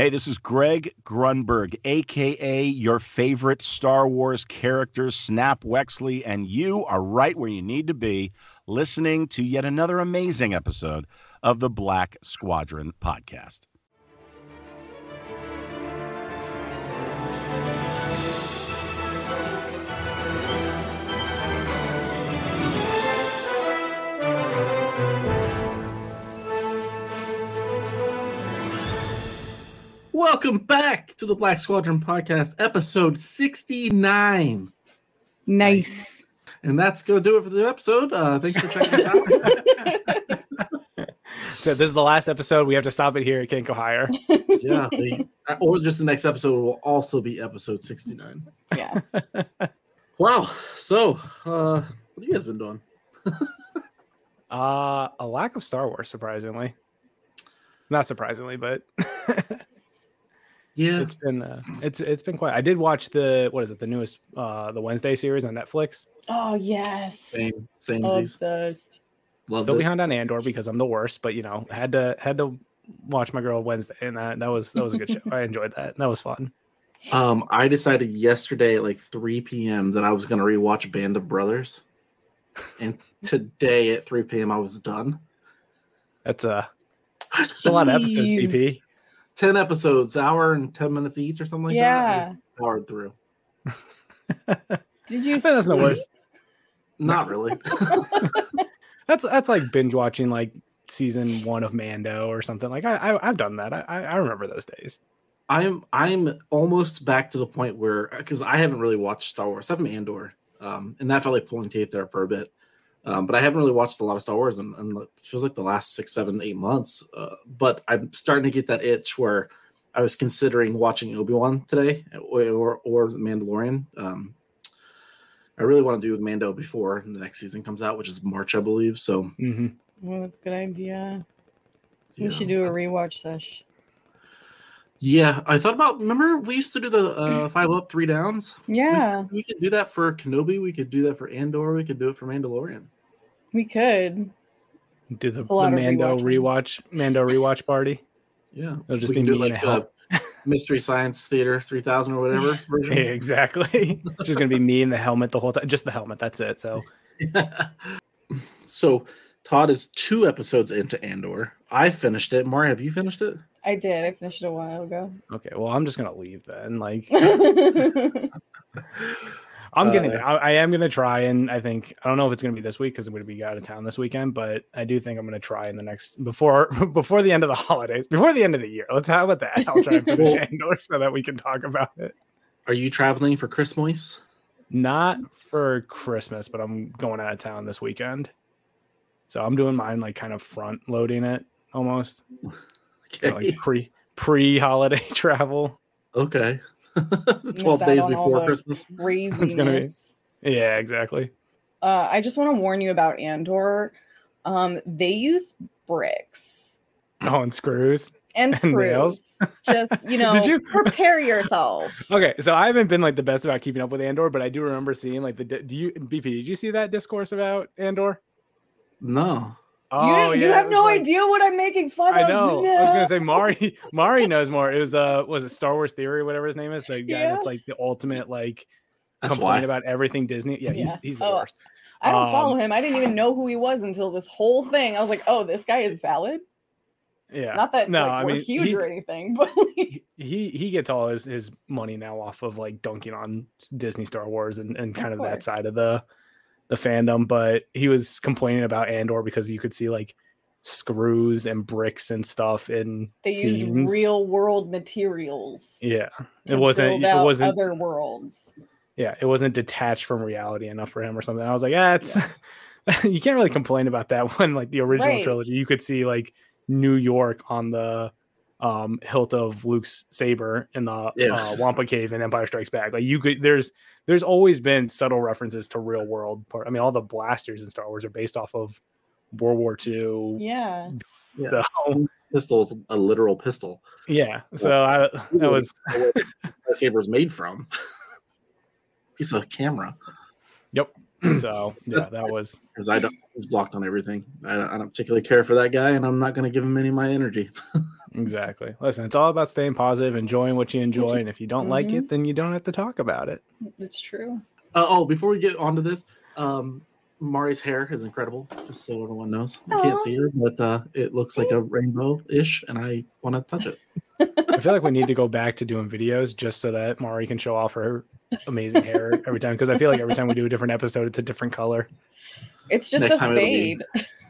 Hey, this is Greg Grunberg, aka your favorite Star Wars character, Snap Wexley, and you are right where you need to be, listening to yet another amazing episode of the Black Squadron podcast. Welcome back to the Black Squadron podcast, episode 69. Nice. And that's going to do it for the episode. Uh, thanks for checking us out. So this is the last episode. We have to stop it here. It can't go higher. yeah. the- or just the next episode will also be episode 69. Yeah. Wow. So, uh, what have you guys been doing? Uh, a lack of Star Wars, surprisingly. Not surprisingly, but Yeah. it's been uh, it's it's been quite. I did watch the what is it? The newest uh the Wednesday series on Netflix. Oh yes. Same, same Oh, as Obsessed. Love Still it. behind on Andor because I'm the worst, but you know had to had to watch my girl Wednesday, and that that was that was a good show. I enjoyed that. That was fun. Um, I decided yesterday at like 3 p.m. that I was going to rewatch Band of Brothers. And today at 3 p.m. I was done. That's uh, that's a lot of episodes. BP. 10 episodes, hour and 10 minutes each or something like that. I Yeah. powered through. Did you? I think that's the sleep? worst. Not really. That's that's like binge watching like season one of Mando or something. Like I, I I've done that. I I I remember those days. I'm I'm almost back to the point where because I haven't really watched Star Wars, except from Andor, um, and that felt like pulling teeth there for a bit. Um, but I haven't really watched a lot of Star Wars, and, and it feels like the last six, seven, eight months. Uh, but I'm starting to get that itch where I was considering watching Obi Wan today or, or or The Mandalorian. Um, I really want to do Mando before the next season comes out, which is March, I believe. So hmm Well, that's a good idea. yeah. We should do a rewatch sesh. Yeah, I thought about. Remember, we used to do the uh, five up, three downs. Yeah, we, could do that for Kenobi. We could do that for Andor. We could do it for Mandalorian. we could. Do the, the lot of Mando rewatch Mando rewatch party. Yeah, It'll just we be do me like a uh, help. Mystery Science Theater three thousand or whatever version. Yeah, exactly. It's just gonna be me in the helmet the whole time. Just the helmet. That's it. So so Todd is two episodes into Andor. I finished it. Mari, have you finished it? I did. I finished it a while ago. okay. Well, I'm just gonna leave then. Like. I'm getting. Uh, I, I am gonna try, and I think I don't know if it's gonna be this week because I'm gonna be out of town this weekend. But I do think I'm gonna try in the next before before the end of the holidays, before the end of the year. Let's how about that? I'll try and finish Well- Andor so that we can talk about it. Are you traveling for Christmas? Not for Christmas, but I'm going out of town this weekend. So I'm doing mine like kind of front loading it almost. Okay. like pre pre holiday travel. okay. Miss Twelve days before the Christmas. Craziness. gonna be- Yeah, exactly. Uh, I just want to warn you about Andor. Um, they use bricks Oh, and screws. and And nails. screws. Just you know, Did you- prepare yourself. Okay, so I haven't been like the best about keeping up with Andor, but I do remember seeing like the do you BP? Did you see that discourse about Andor? No. Oh, you, didn't- you have no like- idea what I'm making fun I of. know. I was gonna say Mari. Mari knows more. It was uh, was it Star Wars Theory, whatever his name is, the guy Yeah. that's like the ultimate like That's complain why. about everything Disney. Yeah, he's Yeah. he's the Oh, worst. I don't follow um, him. I didn't even know who he was until this whole thing. I was like, oh, this guy is valid. Yeah, Not that no, like, I we're mean huge he, or anything, but like, he he gets all his his money now off of like dunking on Disney Star Wars and and kind of, that side of the the fandom. But he was complaining about Andor because you could see like screws and bricks and stuff in they used real world materials. Yeah, it wasn't. build It wasn't. other worlds. yeah, it wasn't detached from reality enough for him or something. I was like, yeah, it's you can't really complain about that one. like the original Right. trilogy, you could see like New York on the um hilt of Luke's saber in the uh, Wampa Cave in Empire Strikes Back. Like you could there's there's always been subtle references to real world part. I mean, all the blasters in Star Wars are based off of World War II. Yeah. Yeah. So Pistol is a literal pistol. yeah. So I that was saber's made from. Piece of camera. Yep. So yeah, that was because I don't. He's blocked on everything. I don't, I don't particularly care for that guy, and I'm not going to give him any of my energy. exactly. Listen, it's all about staying positive, enjoying what you enjoy, and if you don't like Mhm. it, then you don't have to talk about it. It's true. Uh, oh, before we get onto this, um, Mari's hair is incredible. Just so everyone knows, you Aw. can't see her, but uh, it looks like a rainbow-ish, and I want to touch it. I feel like we need to go back to doing videos just so that Mari can show off her amazing hair every time. Because I feel like every time we do a different episode, it's a different color. It's just Next a time it'll be-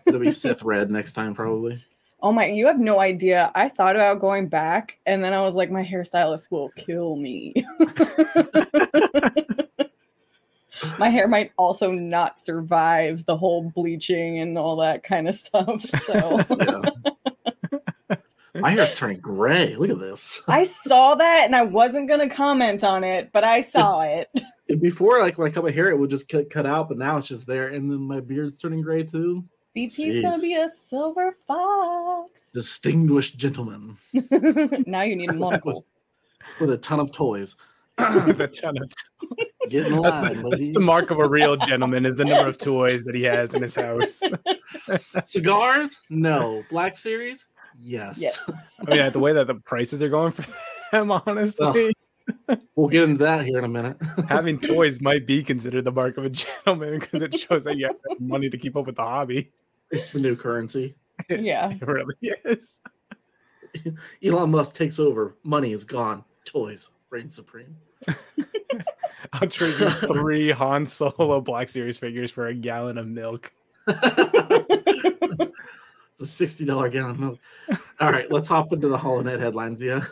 It'll be Sith red next time, probably. Oh my, you have no idea. I thought about going back and then I was like, my hairstylist will kill me. my hair might also not survive the whole bleaching and all that kind of stuff. So Yeah. My hair's turning gray. Look at this. I saw that and I wasn't going to comment on it, but I saw it. Before, like when I cut my hair, it would just cut, cut out, but now it's just there, and then my beard's turning gray too. BT's gonna be a silver fox. Distinguished gentleman now you need a monocle. with a ton of toys. the ton of Get in That's, line, the, that's the mark of a real gentleman is the number of toys that he has in his house. Cigars? No. Black Series? Yes. Yes. I mean, the way that the prices are going for them, honestly, We'll get into that here in a minute. having toys might be considered the mark of a gentleman because it shows that you have money to keep up with the hobby. it's the new currency. Yeah. It really is. Elon Musk takes over. Money is gone. Toys reign supreme. I'll trade you three Han Solo Black Series figures for a gallon of milk. A sixty dollar gallon milk. All right, let's hop into the HoloNet headlines. Yeah.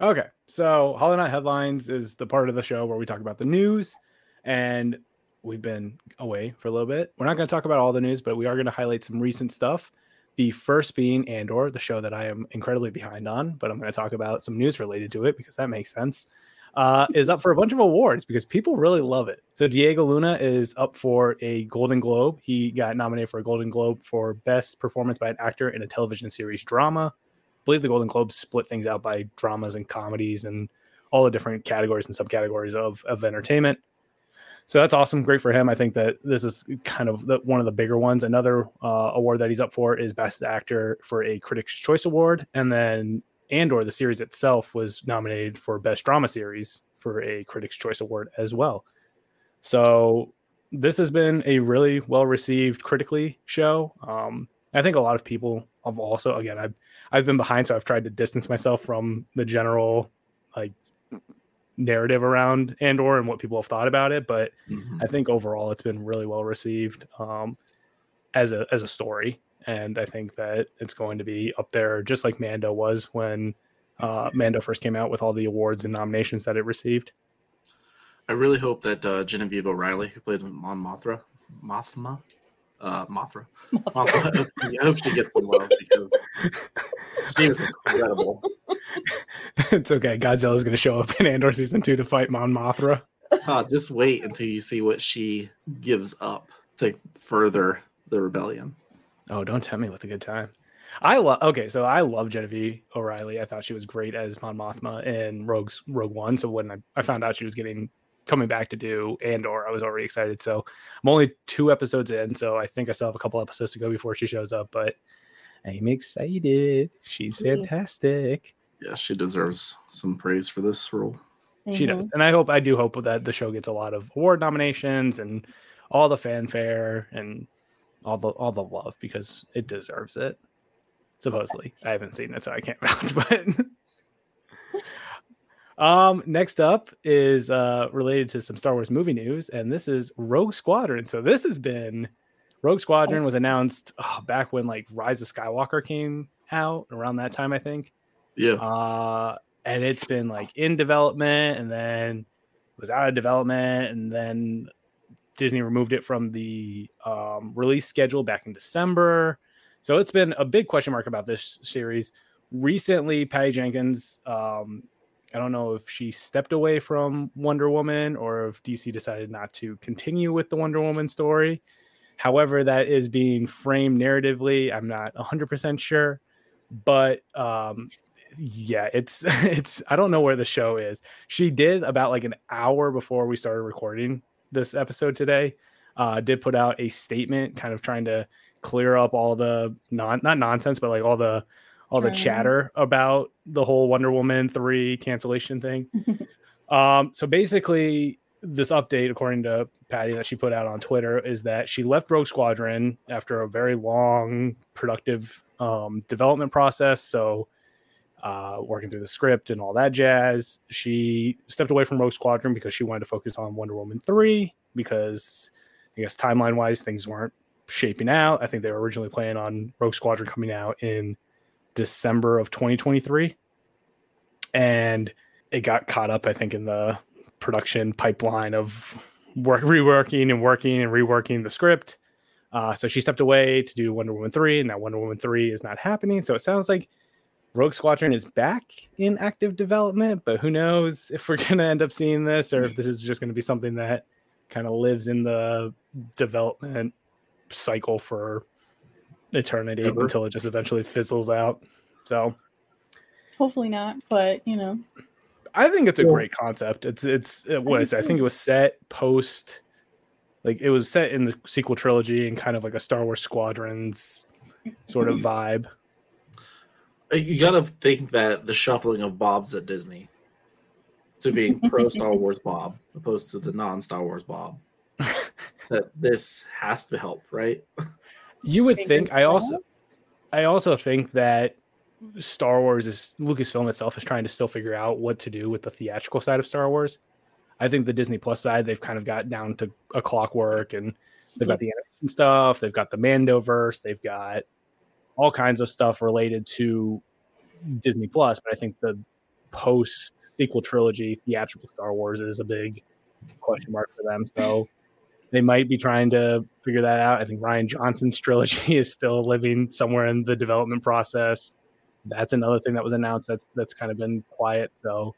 Okay, so HoloNet Headlines is the part of the show where we talk about the news, and we've been away for a little bit. We're not going to talk about all the news, but we are going to highlight some recent stuff. The first being Andor, the show that I am incredibly behind on, but I'm going to talk about some news related to it because that makes sense. Uh, is up for a bunch of awards because people really love it. So Diego Luna is up for a Golden Globe. He got nominated for a Golden Globe for Best Performance by an Actor in a Television Series Drama. I believe the Golden Globes split things out by dramas and comedies and all the different categories and subcategories of, of entertainment. So that's awesome. Great for him. I think that this is kind of the, one of the bigger ones. Another uh, award that he's up for is Best Actor for a Critics' Choice Award. And then Andor, the series itself, was nominated for Best Drama Series for a Critics' Choice Award as well. So this has been a really well received critically show. Um, I think a lot of people have also, again, I've I've been behind, so I've tried to distance myself from the general like narrative around Andor and what people have thought about it. But I think overall it's been really well received um, as a as a story, and I think that it's going to be up there just like Mando was when uh, Mando first came out with all the awards and nominations that it received. I really hope that uh, Genevieve O'Reilly, who plays Mon Mothra, Mothma, uh, Mothra, Mothra, I hope she gets some love because she was incredible. it's okay. Godzilla is going to show up in Andor season two to fight Mon Mothra. Todd, just wait until you see what she gives up to further the rebellion. Oh, don't tempt me with a good time. I love. Okay, so I love Genevieve O'Reilly. I thought she was great as Mon Mothma in Rogue's Rogue One. So when I, I mm-hmm. found out she was getting coming back to do Andor, I was already excited. So I'm only two episodes in, so I think I still have a couple episodes to go before she shows up. But I'm excited. She's fantastic. Yeah, she deserves some praise for this role. She does, mm-hmm. and I hope I do hope that the show gets a lot of award nominations and all the fanfare and all the all the love because it deserves it. Supposedly, Thanks. I haven't seen it, so I can't vouch. But um, next up is uh related to some Star Wars movie news, and this is Rogue Squadron. So this has been Rogue Squadron was announced oh, back when like Rise of Skywalker came out around that time, I think Yeah, uh and it's been like in development and then was out of development and then disney removed it from the um, release schedule back in december. So it's been a big question mark about this series. Recently patty jenkins um, i don't know if she stepped away from wonder woman or if dc decided not to continue with the wonder woman story. However that is being framed narratively. I'm not 100% sure but um, yeah, it's it's I don't know where the show is. She did about like an hour before we started recording this episode today. Uh, did put out a statement, kind of trying to clear up all the non not nonsense, but like all the all the chatter about the whole Wonder Woman three cancellation thing. um, so basically, this update, according to Patty, that she put out on Twitter, is that she left Rogue Squadron after a very long, productive um, development process. So, uh, working through the script and all that jazz, she stepped away from Rogue Squadron because she wanted to focus on Wonder Woman 3 because I guess timeline wise, things weren't shaping out. I think they were originally planning on Rogue Squadron coming out in December of 2023. And it got caught up, I think, in the production pipeline of work, reworking and working and reworking the script. Uh, so she stepped away to do Wonder Woman 3, and now Wonder Woman 3 is not happening. So it sounds like Rogue Squadron is back in active development, but who knows if we're going to end up seeing this or if this is just going to be something that kind of lives in the development cycle for eternity Ever. until it just eventually fizzles out. So Hopefully not, but you know, I think it's a Well- great concept. It's it's uh, it was do I think it was set post like it was set in the sequel trilogy and kind of like a Star Wars Squadrons sort of mm-hmm. vibe. Uh, You got to think that the shuffling of Bob's at Disney to being pro Star Wars Bob opposed to the non Star Wars Bob. that this has to help, right? You would fingers think I also. I also think that Star Wars is Lucasfilm itself is trying to still figure out what to do with the theatrical side of Star Wars. I think the Disney Plus side they've kind of got down to a clockwork and they've got the animation stuff, they've got the Mandoverse, they've got all kinds of stuff related to Disney Plus, but I think the post sequel trilogy theatrical Star Wars is a big question mark for them. So they might be trying to figure that out. I think Rian Johnson's trilogy is still living somewhere in the development process. That's another thing that was announced that's that's kind of been quiet. So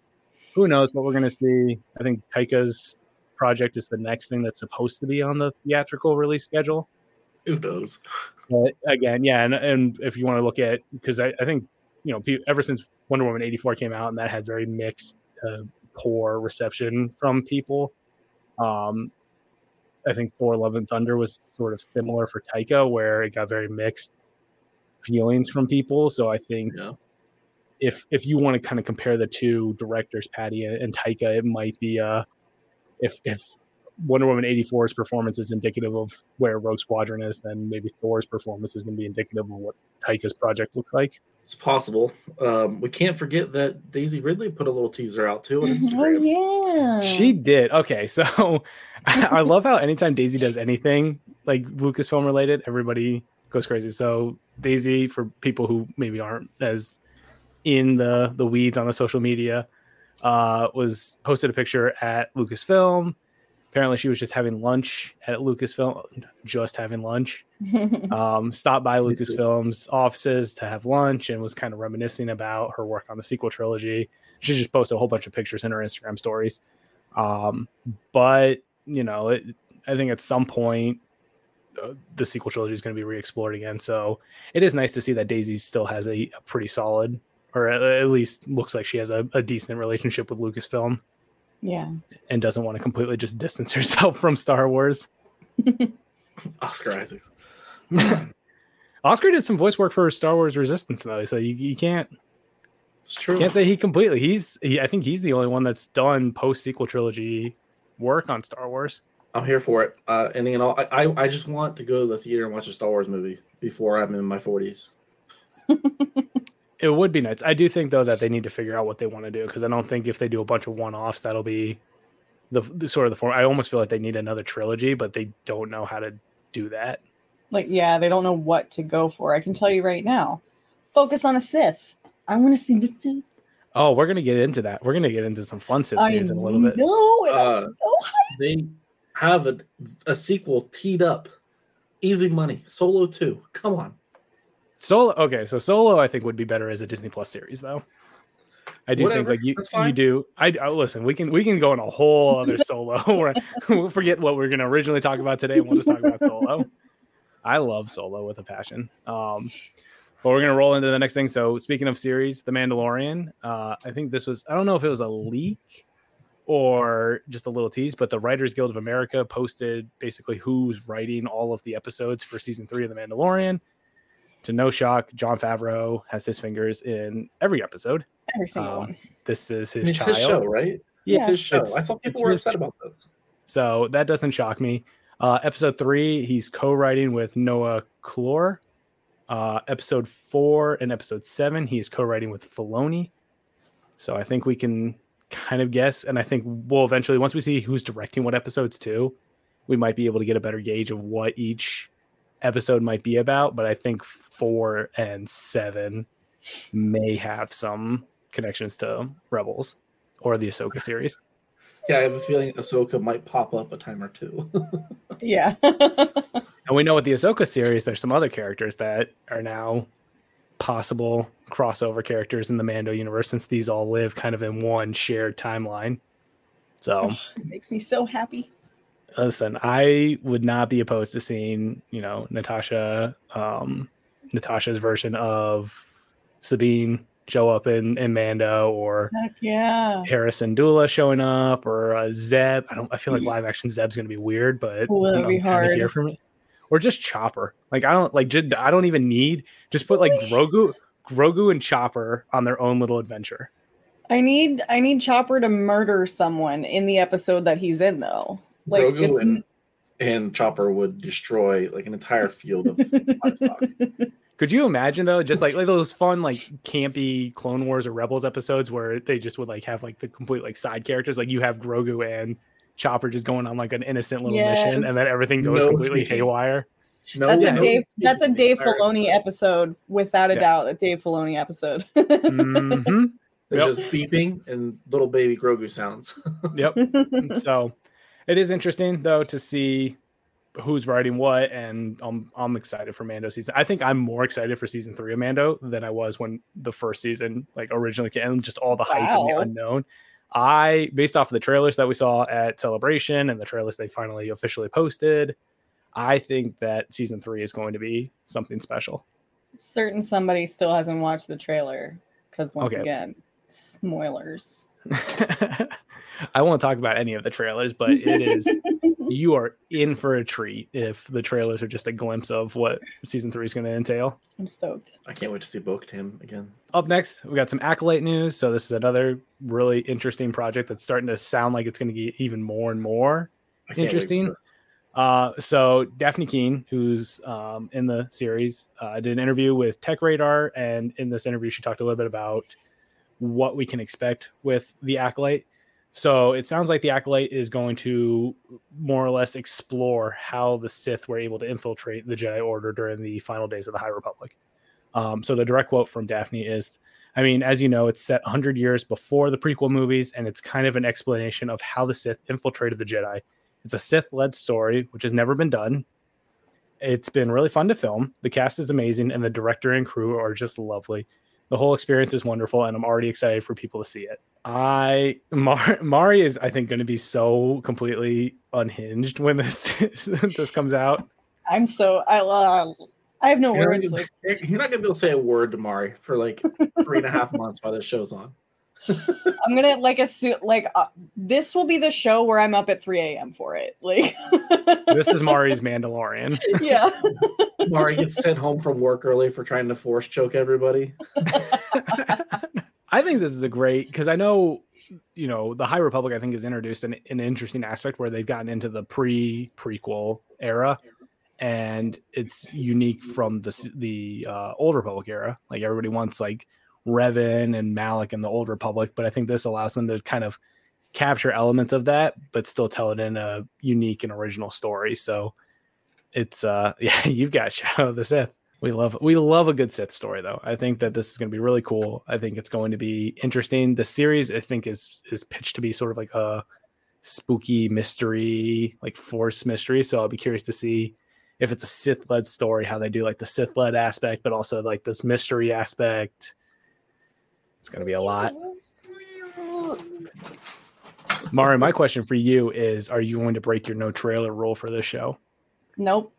who knows what we're gonna see. I think Taika's project is the next thing that's supposed to be on the theatrical release schedule. Who knows? But again, yeah, and, and if you want to look at because I, I think you know ever since Wonder Woman eighty four came out and that had very mixed to poor reception from people. Um, I think Thor: Love and Thunder was sort of similar for Taika, where it got very mixed feelings from people. So I think Yeah. if if you want to kind of compare the two directors, Patty and Taika, it might be uh if if Wonder Woman 84's performance is indicative of where Rogue Squadron is, then maybe Thor's performance is going to be indicative of what Taika's project looks like. It's possible. Um, we can't forget that Daisy Ridley put a little teaser out too on Instagram. Oh yeah. She did. Okay, so I love how anytime Daisy does anything like Lucasfilm related, everybody goes crazy. So Daisy, for people who maybe aren't as in the the weeds on the social media, uh, was posted a picture at Lucasfilm. Apparently, she was just having lunch at Lucasfilm, just having lunch. Um, stopped by Lucasfilm's offices to have lunch and was kind of reminiscing about her work on the sequel trilogy. She just posted a whole bunch of pictures in her Instagram stories. Um, but you know, it, I think at some point uh, the sequel trilogy is going to be re-explored again. So it is nice to see that Daisy still has a, a pretty solid, or at, at least looks like she has a, a decent relationship with Lucasfilm yeah. and doesn't want to completely just distance herself from Star Wars. Oscar Isaacs. Oscar did some voice work for Star Wars Resistance though, so you, you can't It's true. can't say he completely. He's he, I think he's the only one that's done post sequel trilogy work on Star Wars. I'm here for it. Uh, and you know, I, I I just want to go to the theater and watch a Star Wars movie before I'm in my 40s. It would be nice. I do think though that they need to figure out what they want to do because I don't think if they do a bunch of one offs that'll be the, the sort of the form. I almost feel like they need another trilogy, but they don't know how to do that. Like, yeah, they don't know what to go for. I can tell you right now. Focus on a Sith. I want to see the Sith. Oh, we're gonna get into that. We're gonna get into some fun Sith news in a little bit. know. Uh, so. They have a, a sequel teed up. Easy money. Solo 2. Come on. Solo. Okay, so Solo, I think would be better as a Disney Plus series, though. I do Whatever, think like you, you do. I, I listen. We can we can go on a whole other Solo. where we'll forget what we are going to originally talk about today, and we'll just talk about Solo. I love Solo with a passion. Um, But we're gonna roll into the next thing. So speaking of series, The Mandalorian, uh, I think this was I don't know if it was a leak or just a little tease, but the Writers Guild of America posted basically who's writing all of the episodes for season three of The Mandalorian. To no shock, Jon Favreau has his fingers in every episode. Every single Um, one. This is his It's child. his show, right? Yeah, It's his show. it's- I saw people were upset ch- about this. So that doesn't shock me. Uh, episode three, he's co-writing with Noah Kloor. Uh, episode four and episode seven, he is co-writing with Filoni. So I think we can kind of guess, and I think we'll eventually, once we see who's directing what episodes too, we might be able to get a better gauge of what each episode might be about. But I think four and seven may have some connections to Rebels or the Ahsoka series. Yeah, I have a feeling Ahsoka might pop up a time or two. Yeah. And we know with the Ahsoka series, there's some other characters that are now possible crossover characters in the Mando universe since these all live kind of in one shared timeline. So, it makes me so happy. Listen, I would not be opposed to seeing, you know, Natasha, um, Natasha's version of Sabine show up in, in Mando or Heck yeah. Hera Syndulla showing up or uh, Zeb. I don't. I feel like live action Zeb's going to be weird, but Ooh, that'd be hard. Here for me, or just Chopper. Like I don't like. Just, I don't even need. Just put like Grogu, Grogu and Chopper on their own little adventure. I need I need Chopper to murder someone in the episode that he's in though. Like Grogu it's and, and Chopper would destroy like an entire field of livestock. Could you imagine though, just like, like those fun like campy Clone Wars or Rebels episodes where they just would like have like the complete like side characters, like you have Grogu and Chopper just going on like an innocent little mission, and then everything goes No completely speaking. haywire. No, that's yeah, a Dave no- that's a Dave Alright. Filoni episode without a Yeah. doubt. A Dave Filoni episode. hmm There's Yep. just beeping and little baby Grogu sounds. Yep. so it is interesting though to see who's writing what and I'm I'm excited for Mando season. I think I'm more excited for season 3 of Mando than I was when the first season like originally came and just all the hype and the unknown. I based off of the trailers that we saw at Celebration and the trailers they finally officially posted, I think that season 3 is going to be something special. Certain somebody still hasn't watched the trailer because once Okay. again, spoilers. I won't talk about any of the trailers, but it is you are in for a treat if the trailers are just a glimpse of what season three is going to entail. I'm stoked. I can't wait to see Bo Katan again. Up next, we got some acolyte news. So this is another really interesting project that's starting to sound like it's going to get even more and more. I can't wait for Interesting. Uh, so Dafne Keen, who's um, in the series, uh, did an interview with Tech Radar, and in this interview, she talked a little bit about what we can expect with the acolyte. So it sounds like the acolyte is going to more or less explore how the Sith were able to infiltrate the Jedi Order during the final days of the High Republic. Um, so the direct quote from Daphne is, I mean, as you know, it's set 100 years before the prequel movies, and it's kind of an explanation of how the Sith infiltrated the Jedi. It's a Sith led story, which has never been done. It's been really fun to film. The cast is amazing, and the director and crew are just lovely. The whole experience is wonderful, and I'm already excited for people to see it. I Mar- Mari is, I think, going to be so completely unhinged when this this comes out. I'm so I uh, I have no You're words. not, Like, gonna, you're not gonna be able to say a word to Mari for like three and a half months while this show's on. I'm gonna like assume like uh, this will be the show where I'm up at 3 a.m. for it. Like This is Mari's Mandalorian. yeah. Mari gets sent home from work early for trying to force choke everybody. I think this is a great because I know, you know, the High Republic. I think has introduced an, an interesting aspect where they've gotten into the pre prequel era, and it's unique from the the uh, Old Republic era. Like everybody wants like Revan and Malak and the Old Republic, but I think this allows them to kind of capture elements of that, but still tell it in a unique and original story. So it's uh yeah, you've got Shadow of the Sith. We love we love a good Sith story though. I think that this is going to be really cool. I think it's going to be interesting. The series I think is is pitched to be sort of like a spooky mystery, like force mystery. So I'll be curious to see if it's a Sith led story, how they do like the Sith led aspect, but also like this mystery aspect. It's going to be a lot. Mari, my question for you is: Are you going to break your no trailer rule for this show? Nope.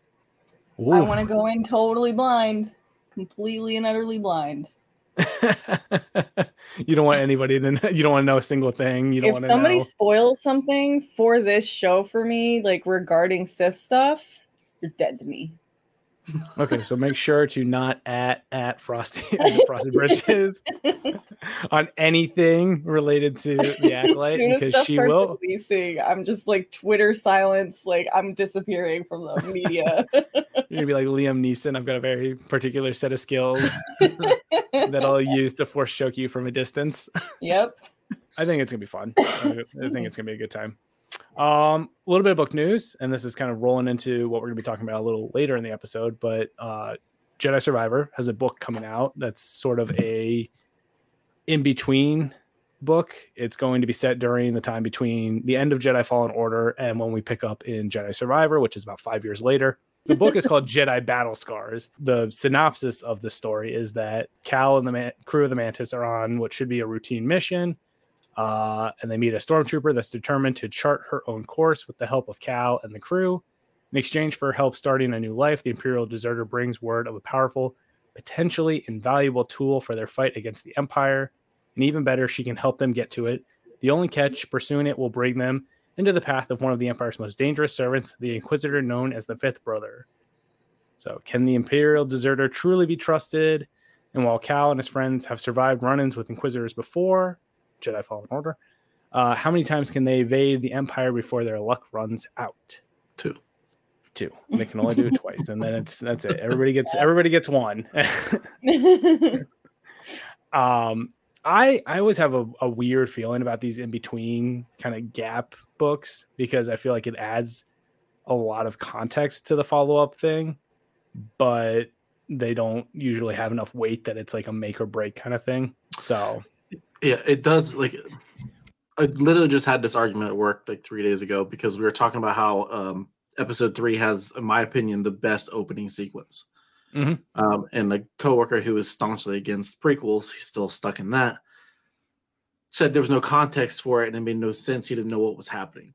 I want to go in totally blind completely and utterly blind. you don't want anybody to. Know, you don't want to know a single thing. You don't If want to somebody know. spoils something for this show for me, like regarding Sith stuff, you're dead to me. Okay, so make sure to not at at Frosty Frosty Bridges on anything related to the acolyte as soon as because she will. releasing, I'm just like Twitter silence, like I'm disappearing from the media. You're gonna be like Liam Neeson. I've got a very particular set of skills that I'll use to force choke you from a distance. yep. I think it's gonna be fun. I think it's gonna be a good time. Um, a little bit of book news, and this is kind of rolling into what we're gonna be talking about a little later in the episode. But uh, Jedi Survivor has a book coming out that's sort of a in between book. It's going to be set during the time between the end of Jedi Fallen Order and when we pick up in Jedi Survivor, which is about five years later. The book is called Jedi Battle Scars. The synopsis of the story is that Cal and the man- crew of the Mantis are on what should be a routine mission. Uh, and they meet a stormtrooper that's determined to chart her own course with the help of Cal and the crew. In exchange for help starting a new life, the Imperial deserter brings word of a powerful, potentially invaluable tool for their fight against the Empire. And even better, she can help them get to it. The only catch, pursuing it will bring them into the path of one of the Empire's most dangerous servants, the Inquisitor known as the Fifth Brother. So, can the Imperial deserter truly be trusted? And while Cal and his friends have survived run ins with Inquisitors before, Jedi Fallen Order, uh, how many times can they evade the Empire before their luck runs out? Two. Two. They can only do it twice, and then it's that's it. Everybody gets everybody gets one. um, I I always have a, a weird feeling about these in between kind of gap books because I feel like it adds a lot of context to the follow up thing, but they don't usually have enough weight that it's like a make or break kind of thing. So Yeah, it does. Like, I literally just had this argument at work like three days ago because we were talking about how um, episode three has, in my opinion, the best opening sequence. Mhm. Um, and a coworker who is staunchly against prequels, he's still stuck in that, said there was no context for it and it made no sense. He didn't know what was happening.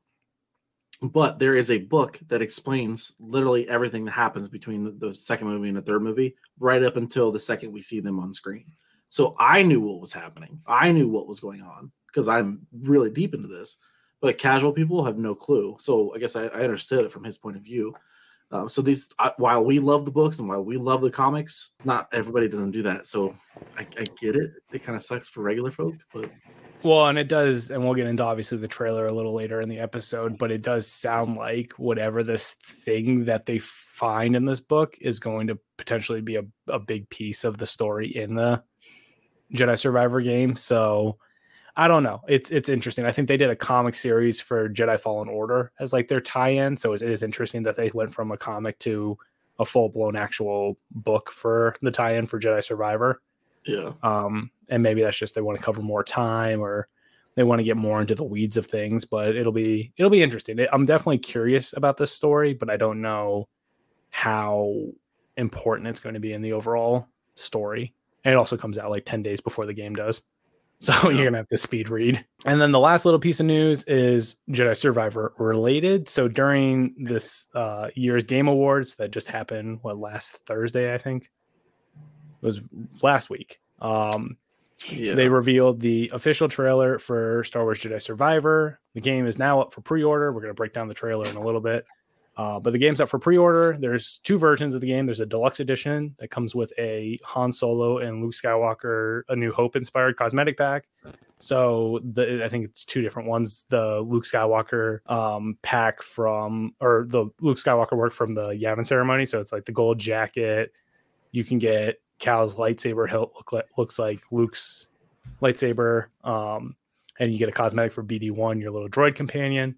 But there is a book that explains literally everything that happens between the, the second movie and the third movie, right up until the second we see them on screen. So I knew what was happening. I knew what was going on because I'm really deep into this. But casual people have no clue. So I guess I, I understood it from his point of view. Um, so these, I, while we love the books and while we love the comics, not everybody doesn't do that. So I, I get it. It kind of sucks for regular folk, but Well, and it does, and we'll get into obviously the trailer a little later in the episode, but it does sound like whatever this thing that they find in this book is going to potentially be a, a big piece of the story in the Jedi Survivor game. So I don't know. It's it's interesting. I think they did a comic series for Jedi Fallen Order as like their tie-in. So it is interesting that they went from a comic to a full-blown actual book for the tie-in for Jedi Survivor yeah. um and maybe that's just they want to cover more time or they want to get more into the weeds of things but it'll be it'll be interesting i'm definitely curious about this story but i don't know how important it's going to be in the overall story and it also comes out like 10 days before the game does so you're gonna have to speed read and then the last little piece of news is jedi survivor related so during this uh year's game awards that just happened what last thursday i think it was last week. Um, Yeah. They revealed the official trailer for Star Wars Jedi Survivor. The game is now up for pre-order. We're going to break down the trailer in a little bit, uh, but the game's up for pre-order. There's two versions of the game. There's a deluxe edition that comes with a Han Solo and Luke Skywalker, A New Hope inspired cosmetic pack. So the I think it's two different ones. The Luke Skywalker um, pack from, or the Luke Skywalker work from the Yavin ceremony. So it's like the gold jacket. You can get Cal's lightsaber hilt look like, looks like Luke's lightsaber. Um, and you get a cosmetic for BD1, your little droid companion.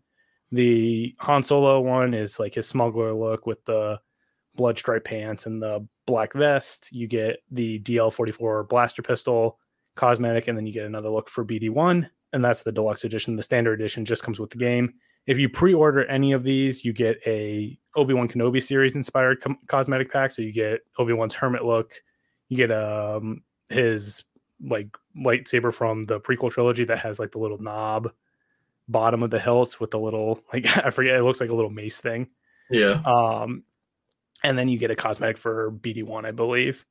The Han Solo one is like his smuggler look with the blood stripe pants and the black vest. You get the DL44 blaster pistol cosmetic, and then you get another look for BD1, and that's the deluxe edition. The standard edition just comes with the game. If you pre-order any of these, you get a Obi-Wan Kenobi series inspired com- cosmetic pack. So you get Obi-Wan's hermit look, you get um his like lightsaber from the prequel trilogy that has like the little knob bottom of the hilt with the little like I forget it looks like a little mace thing. yeah. Um and then you get a cosmetic for BD1, I believe.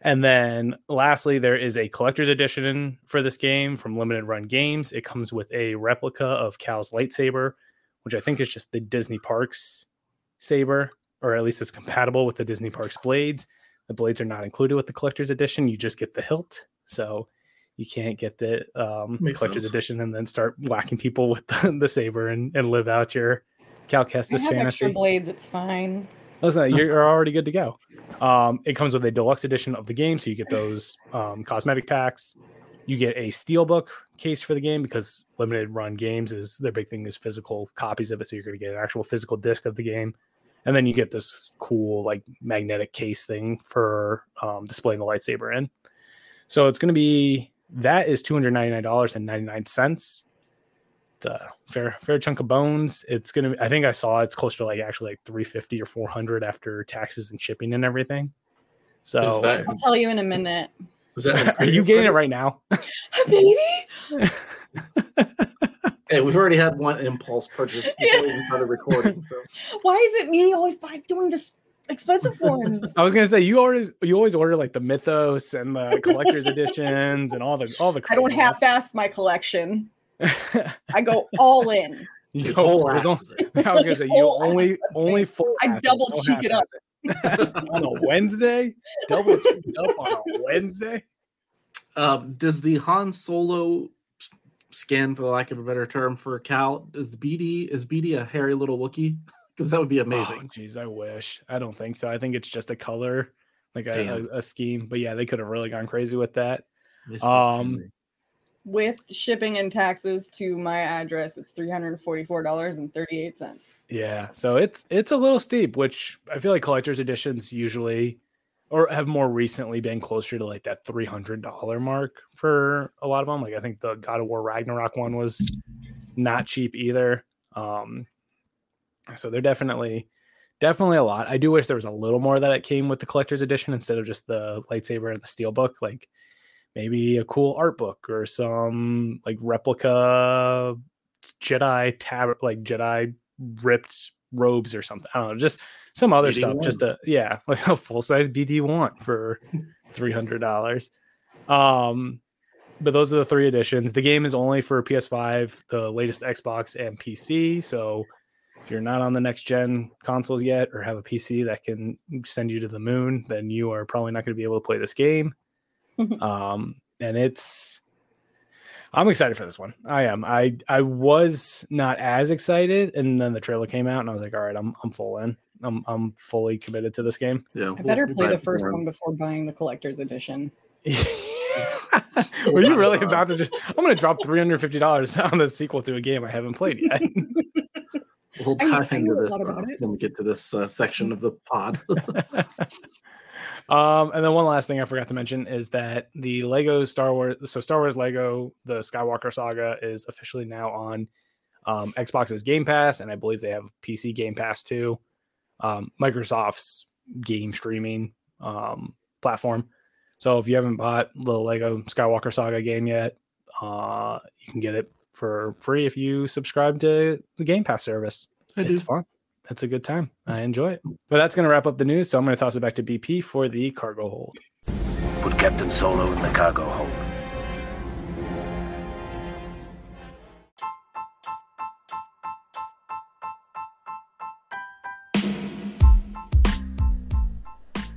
And then lastly, there is a collector's edition for this game from Limited Run Games. It comes with a replica of Cal's lightsaber, which I think is just the Disney Parks saber, or at least it's compatible with the Disney Parks blades. The blades are not included with the collector's edition. You just get the hilt. So you can't get the um, Makes collector's sense. edition and then start whacking people with the, the saber and, and live out your Cal I Kestis have extra blades. It's fine. Listen, you're already good to go. Um, it comes with a deluxe edition of the game, so you get those um, cosmetic packs. You get a steelbook case for the game because limited run games is their big thing is physical copies of it. So you're going to get an actual physical disc of the game, and then you get this cool like magnetic case thing for um, displaying the lightsaber in. So it's going to be that is two hundred ninety nine dollars and ninety nine cents. It's a fair fair chunk of bones. It's gonna. I think I saw it's closer to like actually like three fifty or four hundred after taxes and shipping and everything. So that, I'll tell you in a minute. is that are you getting it right now? Baby? Hey, we've already had one impulse purchase before we started recording. So Why is it me always buy doing this expensive ones? I was gonna say you always you always order like the mythos and the collector's editions and all the all the. I don't crazy half-ass my collection. I go all in. You you go- whole there's ass only- I was gonna say you only only full. I double no cheek it up. on a Wednesday. Double cheek it up on a Wednesday. Um, does the Han Solo skin, for lack of a better term, for Cal, is the BD is BD a hairy little Wookiee? Because that would be amazing. Oh, Jeez, I wish. I don't think so. I think it's just a color, like a, a, a scheme. But yeah, they could have really gone crazy with that. Missed Um, opportunity. With shipping and taxes to my address, it's three hundred forty-four dollars and thirty-eight cents. Yeah, so it's it's a little steep, which I feel like collector's editions usually or have more recently been closer to like that three hundred dollar mark for a lot of them. Like I think the God of War Ragnarok one was not cheap either. Um, so they're definitely definitely a lot. I do wish there was a little more that it came with the collector's edition instead of just the lightsaber and the steel book. Like maybe a cool art book or some like replica Jedi tab like Jedi ripped robes or something. I don't know, just some other stuff. BD1. Just a yeah, like a full size BD one for three hundred dollars. Um, but those are the three editions. The game is only for PS5, the latest Xbox, and PC. So if you're not on the next gen consoles yet, or have a PC that can send you to the moon, then you are probably not going to be able to play this game. um, and it's I'm excited for this one. I am. I I was not as excited, and then the trailer came out, and I was like, all right, I'm I'm full in. I'm I'm fully committed to this game. Yeah, I better play the first one before buying the collector's edition. Were you really about to just? I'm going to drop three hundred fifty dollars on the sequel to a game I haven't played yet. We'll dive I into know this uh, when we get to this uh, section of the pod. um, and then one last thing I forgot to mention is that the Lego Star Wars, so Star Wars Lego, the Skywalker Saga is officially now on um, Xbox's Game Pass, and I believe they have PC Game Pass too. Um, Microsoft's game streaming um, platform. So if you haven't bought the Lego Skywalker Saga game yet, uh, you can get it for free if you subscribe to the Game Pass service. I do. it's fun. That's a good time. I enjoy it. But that's going to wrap up the news. So I'm going to toss it back to BP for the cargo hold. Put Captain Solo in the cargo hold.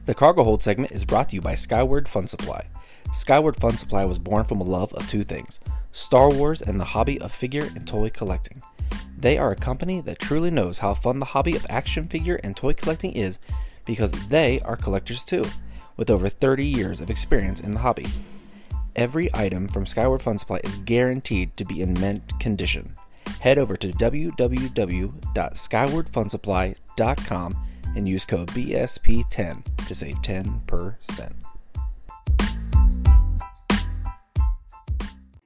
The Cargo Hold segment is brought to you by Skyward Fun Supply. Skyward Fun Supply was born from a love of two things Star Wars and the hobby of figure and toy collecting. They are a company that truly knows how fun the hobby of action figure and toy collecting is because they are collectors too, with over 30 years of experience in the hobby. Every item from Skyward Fun Supply is guaranteed to be in mint condition. Head over to www.skywardfunsupply.com and use code BSP10 to save 10%.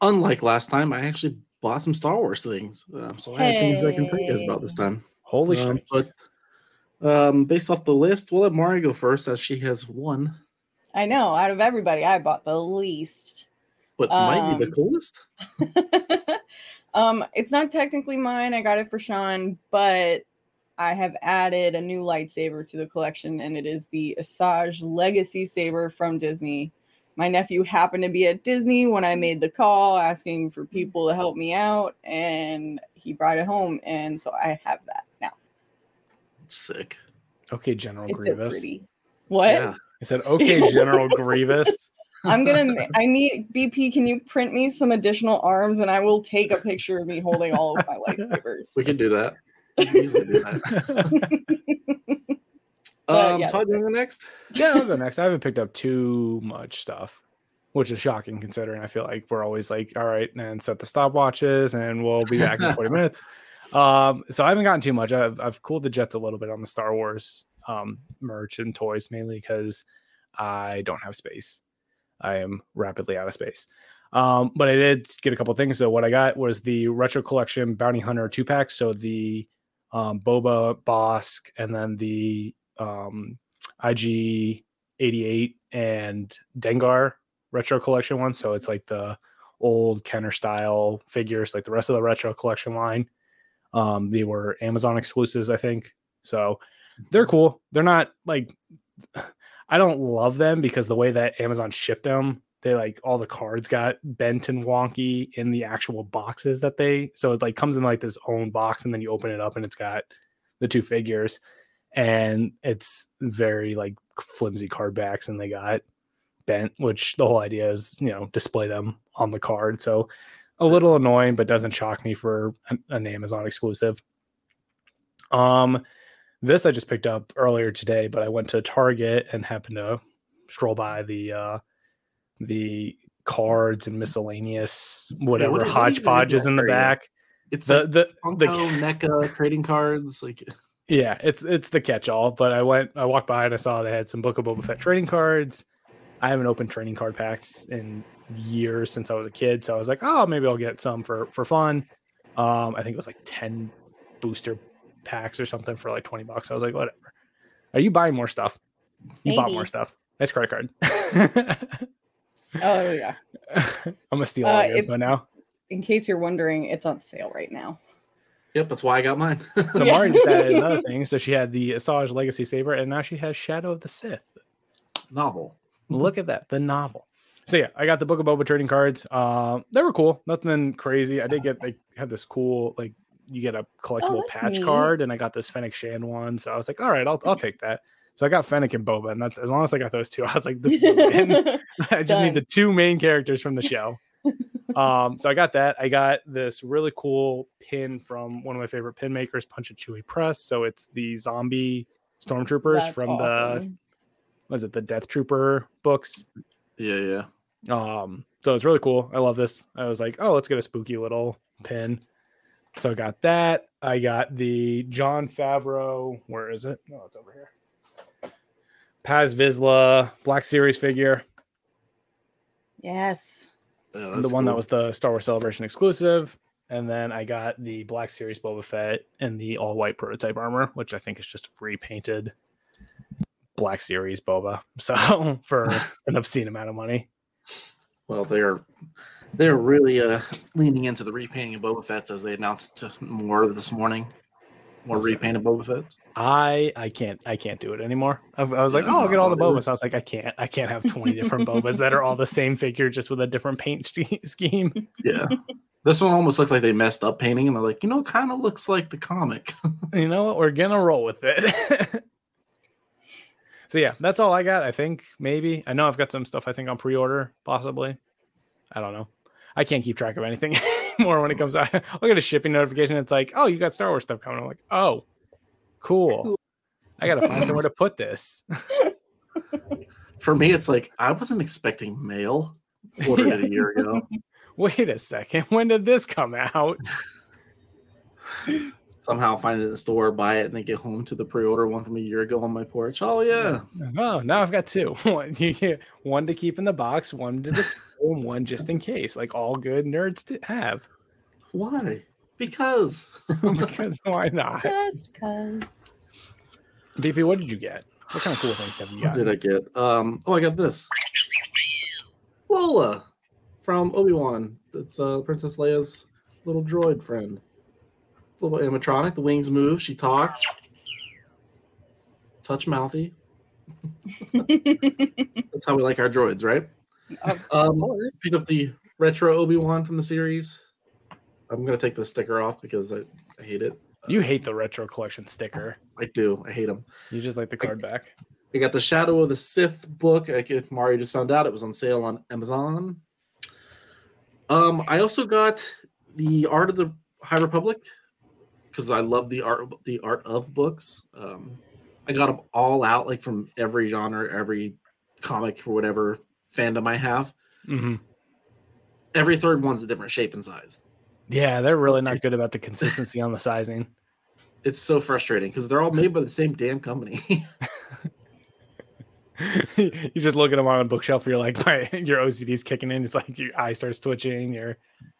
Unlike last time, I actually bought some Star Wars things, um, so I have things I can tell you guys about this time. Holy Um, shit. but um, based off the list, we'll let Mari go first, as she has one, I know. Out of everybody, I bought the least. but might be the Um, coolest. um, it's not technically mine. I got it for Sean, but I have added a new lightsaber to the collection, and it is the Asajj Legacy Saber from Disney. My nephew happened to be at Disney when I made the call asking for mm-hmm. people to help me out, and he brought it home, and so I have that now. Sick. Okay, General It's Grievous. pretty. What? Yeah. I said, okay, General Grievous. I'm gonna. I need BP. Can you print me some additional arms, and I will take a picture of me holding all of my lightsabers. We can do that. We can easily do that. Um, yeah. Todd, you go next? Yeah, I'll go next. I haven't picked up too much stuff, which is shocking considering I feel like we're always like, all right, and set the stopwatches and we'll be back in 40 minutes. Um, so I haven't gotten too much. I've, I've cooled the jets a little bit on the Star Wars um, merch and toys, mainly because I don't have space. I am rapidly out of space. Um, but I did get a couple things. So what I got was the retro collection bounty hunter two pack. So the um, Boba Bossk and then the um, IG 88 and Dengar retro collection one. So it's like the old Kenner style figures, like the rest of the retro collection line. Um, they were Amazon exclusives, I think. So they're cool. They're not like I don't love them because the way that Amazon shipped them, they like all the cards got bent and wonky in the actual boxes that they so it like comes in like this own box and then you open it up and it's got the two figures and it's very like flimsy card backs and they got bent which the whole idea is you know display them on the card. So a little annoying but doesn't shock me for an, amazon exclusive. Um this i just picked up earlier today but i went to target and happened to stroll by the uh the cards and miscellaneous whatever what- what hodgepodge is in the back. It's the like the the Funko, NECA, trading cards. Like Yeah, it's it's the catch-all. But I went, I walked by and I saw they had some Book of Boba Fett trading cards. I haven't opened trading card packs in years since I was a kid, so I was like, oh, maybe I'll get some for for fun. Um, I think it was like ten booster packs or something for like twenty bucks. I was like, whatever. Are you buying more stuff? You bought more stuff. Nice credit card. Oh yeah. I'm gonna steal Uh, all your info now. In case you're wondering, it's on sale right now. Yep, that's why I got mine. So Yeah. Mari just added another thing. So she had the Asajj Legacy Saber, and now she has Shadow of the Sith. Novel. Look at that, the novel. So yeah, I got the Book of Boba trading cards. Uh, they were cool. Nothing crazy. I did get they had this cool like you get a collectible Oh, patch neat. card, and I got this Fennec Shan one. So I was like, all right, I'll I'll take that. So I got Fennec and Boba, and that's as long as I got those two, I was like, this is a win. I just need the two main characters from the show. Um, so I got that. I got this really cool pin from one of my favorite pin makers, Punch and Chewy Press. So it's the zombie stormtroopers That's from the was it the Death Trooper books. Yeah, yeah. Um, so it's really cool. I love this. I was like, oh, let's get a spooky little pin. So I got that. I got the Jon Favreau. Where is it? Oh, it's over here. Paz Vizsla Black Series figure. Yes. The one that was the Star Wars Celebration exclusive. And then I got the Black Series Boba Fett and the all white prototype armor, which I think is just repainted Black Series Boba. So for an obscene amount of money. Well, they're they're really uh leaning into the repainting of Boba Fett's as they announced more this morning. More repainted Boba Fett's. I I can't I can't do it anymore. I, I was like, Yeah, oh, I'll get all the Bobas. I was like, I can't I can't have twenty different Bobas that are all the same figure just with a different paint sch- scheme. Yeah. this one almost looks like they messed up painting and they're like, you know, kind of looks like the comic. You know what? We're gonna roll with it. so yeah, that's all I got. I think maybe I know I've got some stuff I think on pre-order possibly. I don't know. I can't keep track of anything anymore when it comes out. I'll get a shipping notification. It's like, oh, you got Star Wars stuff coming. I'm like, oh, cool. I gotta find somewhere to put this. For me, it's like I wasn't expecting mail. Ordered it a year ago. Wait a second. When did this come out? Somehow find it in the store, buy it, and then get home to the pre-order one from a year ago on my porch. Oh yeah. Oh, now I've got two. One, you get one to keep in the box, one to display, and one just in case. Like all good nerds to have. Why? Because because why not? Just cause. BP, what did you get? What kind of cool things have you what did I get? Um, oh, I got this. Lola from Obi Wan. It's uh, Princess Leia's little droid friend. Little animatronic. The wings move. She talks. touch mouthy. That's how we like our droids, right? Of Um, course. pick up the retro Obi Wan from the series. I'm gonna take the sticker off because I, I hate it. You hate the retro collection sticker. I do. I hate them. You just like the card back. I got the Shadow of the Sith book. I get, Mario just found out it was on sale on Amazon. Um, I also got the Art of the High Republic because I love the art the art of books. Um, I got them all out, like from every genre, every comic or whatever fandom I have. hmm Every third one's a different shape and size. Yeah, they're really not good about the consistency on the sizing. It's so frustrating because they're all made by the same damn company. you just look at them on a bookshelf. You're like, my your OCD's kicking in. It's like your eye starts twitching. Your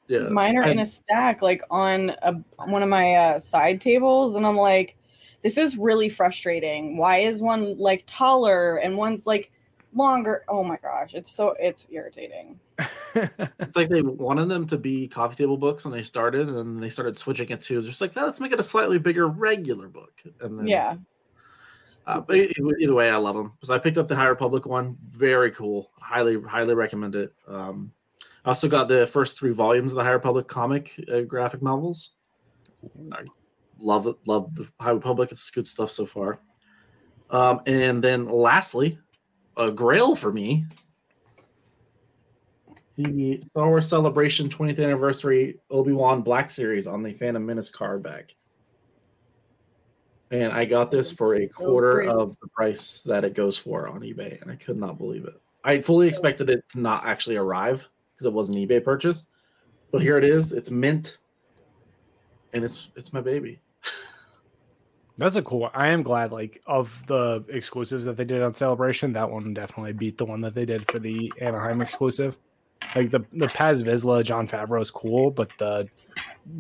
yeah, Mine are in a stack, like on a, one of my uh, side tables, and I'm like, this is really frustrating. Why is one like taller and one's like longer? Oh my gosh, it's so it's irritating. It's like they wanted them to be coffee table books when they started, and then they started switching it to just like "Oh, let's make it a slightly bigger regular book. And then, Yeah, Uh, but either, either way, I love them. So I picked up the High Republic one. Very cool. Highly, highly recommend it. Um, I also got the first three volumes of the High Republic comic uh, graphic novels. I love it. Love the High Republic. It's good stuff so far. Um, and then lastly, a grail for me. The Star Wars Celebration 20th Anniversary Obi Wan Black Series on the Phantom Menace card back. And I got this for a quarter crazy. of the price that it goes for on eBay, and I could not believe it. I fully expected it to not actually arrive because it was an eBay purchase, but here it is. It's mint, and it's it's my baby. That's a cool. I am glad, like, of the exclusives that they did on Celebration, that one definitely beat the one that they did for the Anaheim exclusive. Like the the Paz Vizsla Jon Favreau is cool, but the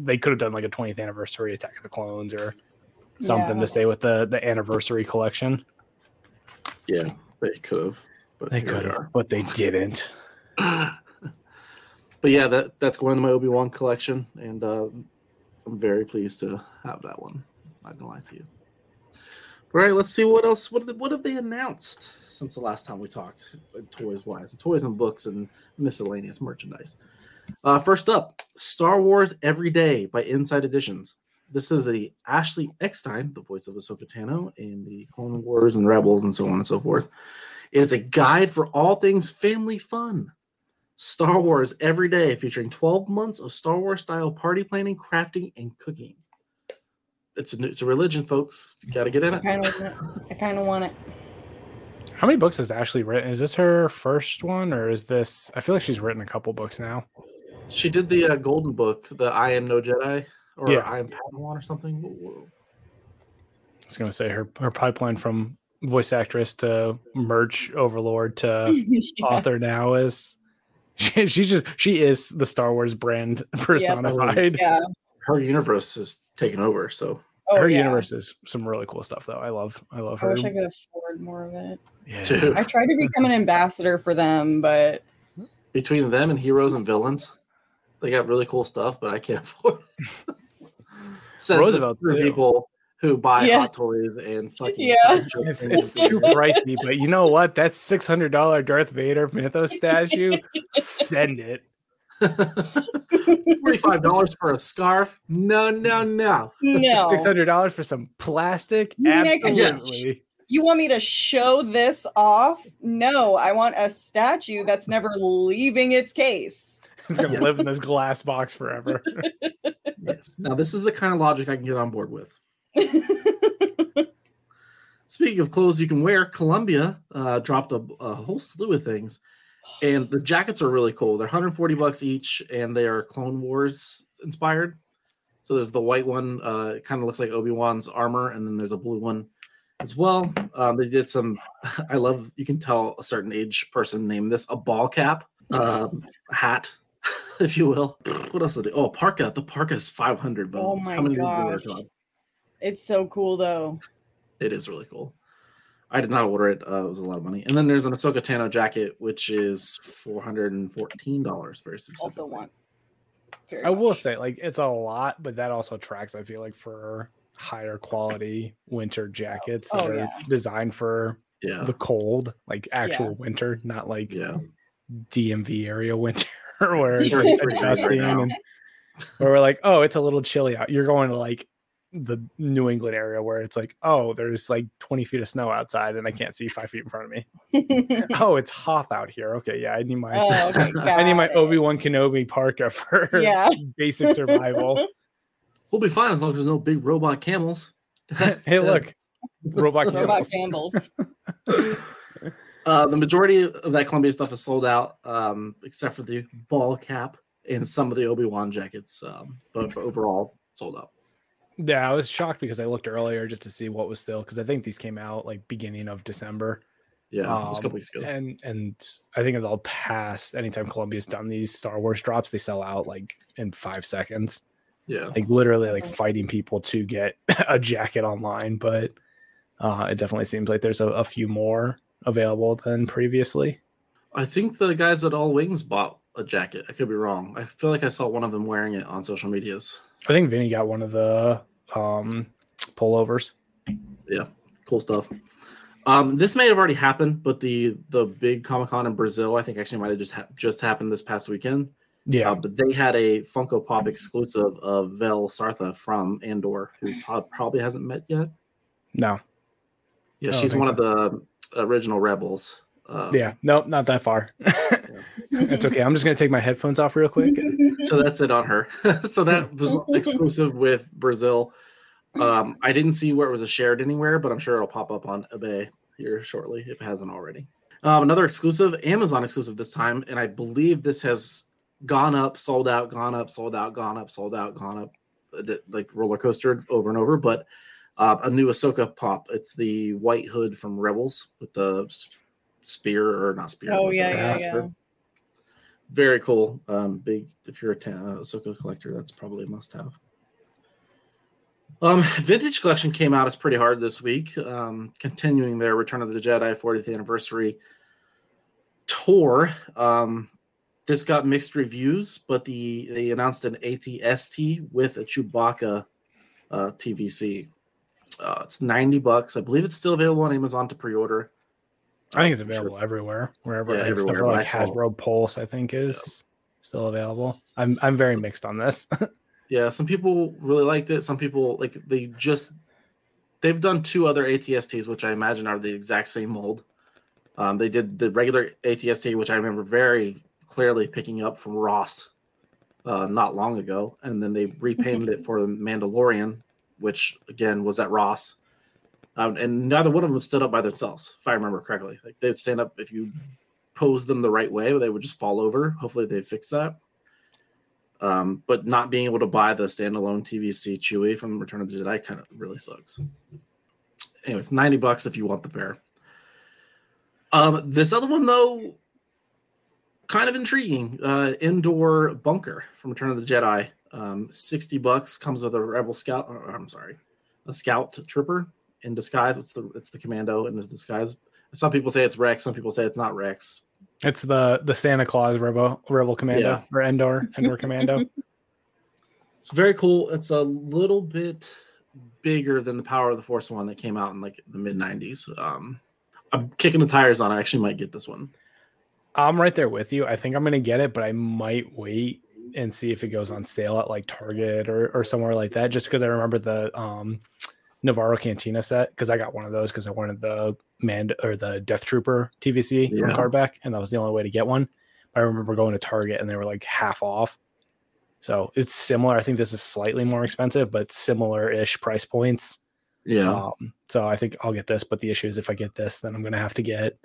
they could have done like a 20th anniversary Attack of the Clones or something Yeah. to stay with the the anniversary collection. Yeah, they could have, but They could have, but they didn't. but yeah, that that's going to my Obi Wan collection, and uh, I'm very pleased to have that one. Not gonna lie to you. All right, let's see what else. What what have they announced since the last time we talked, toys wise, toys and books and miscellaneous merchandise. Uh, first up, Star Wars Every Day by Insight Editions. This is a Ashley Eckstein, the voice of Ahsoka Tano in the Clone Wars and Rebels and so on and so forth. It is a guide for all things family fun. Star Wars every day, featuring 12 months of Star Wars style party planning, crafting, and cooking. It's a, it's a religion, folks. You got to get in it. I kind of want it. How many books has Ashley written? Is this her first one, or is this? I feel like she's written a couple books now. She did the uh, Golden Book, the I Am No Jedi, or Yeah. I Am Padawan, or something. Whoa, whoa. I was gonna say her her pipeline from voice actress to merch overlord to Yeah. author now is she, she's just she is the Star Wars brand personified. yeah. Her universe is taken over. So Oh, her yeah. universe is some really cool stuff though. I love I love I her. wish I could afford more of it. yeah. I tried to become an ambassador for them, but between them and heroes and villains, they got really cool stuff, but I can't afford it. Says Roosevelt, the people who buy Yeah. hot toys and fucking Yeah. It's, it's too pricey, but you know what? That six hundred dollar Darth Vader mythos statue, send it. Forty-five dollars for a scarf? No, no, no. no. Six hundred dollars for some plastic? You mean I could just- Absolutely. You want me to show this off? No, I want a statue that's never leaving its case. It's gonna Yes. live in this glass box forever. Yes. Now this is the kind of logic I can get on board with. Speaking of clothes you can wear, Columbia uh, dropped a, a whole slew of things, and the jackets are really cool. They're 140 bucks each, and they are Clone Wars inspired. So there's the white one, uh, it kind of looks like Obi Wan's armor, and then there's a blue one as well. Um, they did some. I love. You can tell a certain age person named this a ball cap, um, hat, if you will. What else did they? Oh, parka. The parka is 500 Oh my How many did you wear, gosh. It's so cool though. It is really cool. I did not order it. Uh, it was a lot of money. And then there's an Ahsoka Tano jacket, which is four hundred and fourteen dollars. Very specific. Also want. very I will say, like, it's a lot, but that also tracks. I feel like for higher quality winter jackets that Oh, are yeah. designed for Yeah. the cold, like actual winter, not like Yeah. DMV area winter where it's It's like pretty freaking right adjusting and where we're like, oh, it's a little chilly out. You're going to like the New England area where it's like, oh, there's like 20 feet of snow outside and I can't see five feet in front of me. oh, it's Hoth out here. Okay, yeah, I need my oh, okay. I need my. Obi Wan Kenobi parka for Yeah. basic survival. We'll be fine as long as there's no big robot camels. hey, look, robot Robot camels. Uh, the majority of that Columbia stuff is sold out, um, except for the ball cap and some of the Obi Wan jackets. Um, but, but overall, sold out. Yeah, I was shocked because I looked earlier just to see what was still because I think these came out like beginning of December. Yeah, it was a Um, couple weeks ago. And and I think they'll pass anytime Columbia's done these Star Wars drops, they sell out like in five seconds. Yeah, Like literally like fighting people to get a jacket online. But uh it definitely seems like there's a, a few more available than previously. I think the guys at All Wings bought a jacket. I could be wrong. I feel like I saw one of them wearing it on social medias. I think Vinny got one of the um pullovers. Yeah, cool stuff. Um, this may have already happened, but the the big Comic Con in Brazil, I think, actually might have just ha- just happened this past weekend. Yeah. Uh, but they had a Funko Pop exclusive of Vel Sartha from Andor, who probably hasn't met yet. no. Yeah, she's one of the original rebels. Uh, Yeah. Nope, not that far. it's okay. I'm just gonna take my headphones off real quick. So that's it on her. so that was exclusive with Brazil. Um, I didn't see where it was shared anywhere, but I'm sure it'll pop up on eBay here shortly if it hasn't already. Um, another exclusive, Amazon exclusive this time, and I believe this has gone up, sold out, gone up, sold out, gone up, sold out, gone up, uh, like roller coaster over and over. But uh, a new Ahsoka pop. It's the white hood from Rebels with the spear or not spear. Oh yeah, yeah, yeah. Very cool. Um, big. If you're a ta- uh, Ahsoka collector, that's probably a must-have. Um, Vintage Collection came out as pretty hard this week, um, continuing their Return of the Jedi 40th anniversary tour. Um, this got mixed reviews, but the they announced an ATST with a Chewbacca uh, TVC. Uh, it's 90 bucks. I believe it's still available on Amazon to pre-order. I think it's Sure. available everywhere, wherever Yeah, like, stuff everywhere, like but I saw- Hasbro Pulse, I think is still available. I'm I'm very mixed on this. Yeah, some people really liked it. Some people like they just they've done two other ATSTs, which I imagine are the exact same mold. Um, they did the regular ATST, which I remember very clearly picking up from Ross uh, not long ago, and then they repainted it for the Mandalorian, which again was at Ross. Um, and neither one of them stood up by themselves, if I remember correctly. Like they would stand up if you posed them the right way, they would just fall over. Hopefully, they fixed that um, but not being able to buy the standalone TVC Chewie from Return of the Jedi kind of really sucks. Anyways, ninety bucks if you want the pair. Um, this other one though, kind of intriguing. Uh, Endor bunker from Return of the Jedi. Um, sixty bucks comes with a Rebel Scout. Or, I'm sorry, a Scout Trooper in disguise. It's the it's the Commando in the disguise. Some people say it's Rex. Some people say it's not Rex. it's the the Santa Claus Rebel Rebel Commando Yeah. or Endor Endor Commando. It's very cool. It's a little bit bigger than the Power of the Force one that came out in like the mid '90s. Um, I'm kicking the tires on. I actually might get this one. I'm right there with you. I think I'm gonna get it, but I might wait and see if it goes on sale at like Target or, or somewhere like that. Just because I remember the um Nevarro Cantina set because I got one of those because I wanted the man or the Death Trooper TVC from Yeah. Cardback, and that was the only way to get one. I remember going to Target and they were like half off. So it's similar. I think this is slightly more expensive, but similar-ish price points. Yeah, Um, so I think I'll get this, but the issue is if I get this, then I'm gonna have to get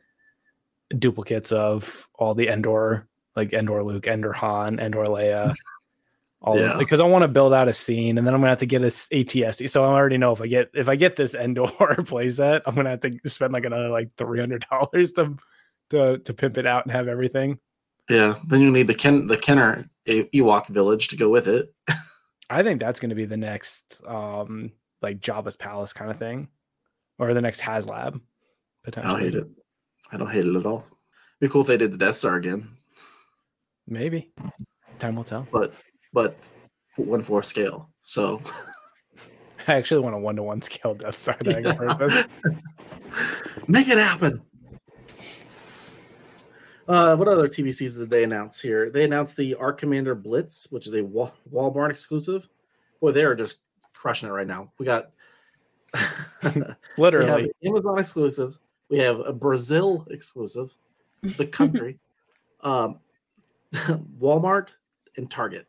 duplicates of all the Endor, like Endor Luke, Endor Han, Endor Leia, all Yeah. because I want to build out a scene, and then I'm gonna have to get a ATST. So I already know if I get if I get this Endor playset, I'm gonna have to spend like another like three hundred dollars to to to pimp it out and have everything. yeah. Then you need the Ken the Kenner Ewok village to go with it. I think that's gonna be the next um like Jabba's palace kind of thing, or the next HasLab I don't hate it. I don't hate it at all. It'd Be cool if they did the Death Star again, Maybe time will tell. but but one fourth scale. So I actually want a one to one scale Death Star on purpose. Make it happen. Uh, what other TVCs did they announce here? They announced the Arc Commander Blitz, which is a Wa- Walmart exclusive. Boy, they are just crushing it right now. We got we Literally. Amazon exclusives. We have a Brazil exclusive, the country, um, Walmart, and Target.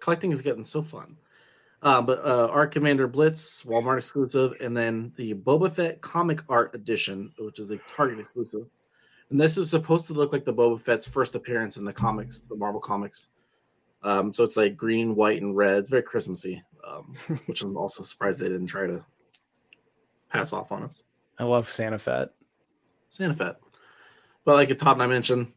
Collecting is getting so fun. Uh, but uh, Arc Commander Blitz, Walmart exclusive, and then the Boba Fett comic art edition, which is a Target exclusive. And this is supposed to look like the Boba Fett's first appearance in the comics, the Marvel comics. Um, so it's like green, white, and red. It's very Christmassy, um, which I'm also surprised they didn't try to pass off on us. I love Santa Fett. Santa Fett. But like Todd and I mentioned,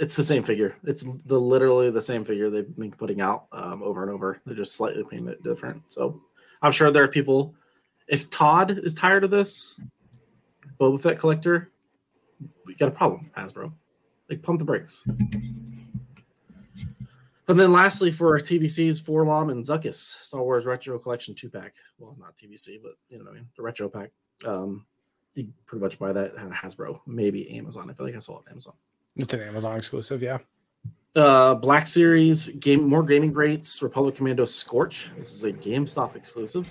it's the same figure. It's the literally the same figure they've been putting out um, over and over. They're just slightly paint it different. So I'm sure there are people. If Todd is tired of this, Boba Fett collector, we got a problem, Hasbro. Like pump the brakes. And then lastly, for TVCs, 4-LOM and Zuckuss, Star Wars Retro Collection two pack. Well, not TVC, but you know what I mean, the retro pack. Um, you pretty much buy that at Hasbro, maybe Amazon. I feel like I saw it on Amazon. It's an Amazon exclusive, yeah. Uh, Black Series game, more gaming greats. Republic Commando Scorch. This is a GameStop exclusive.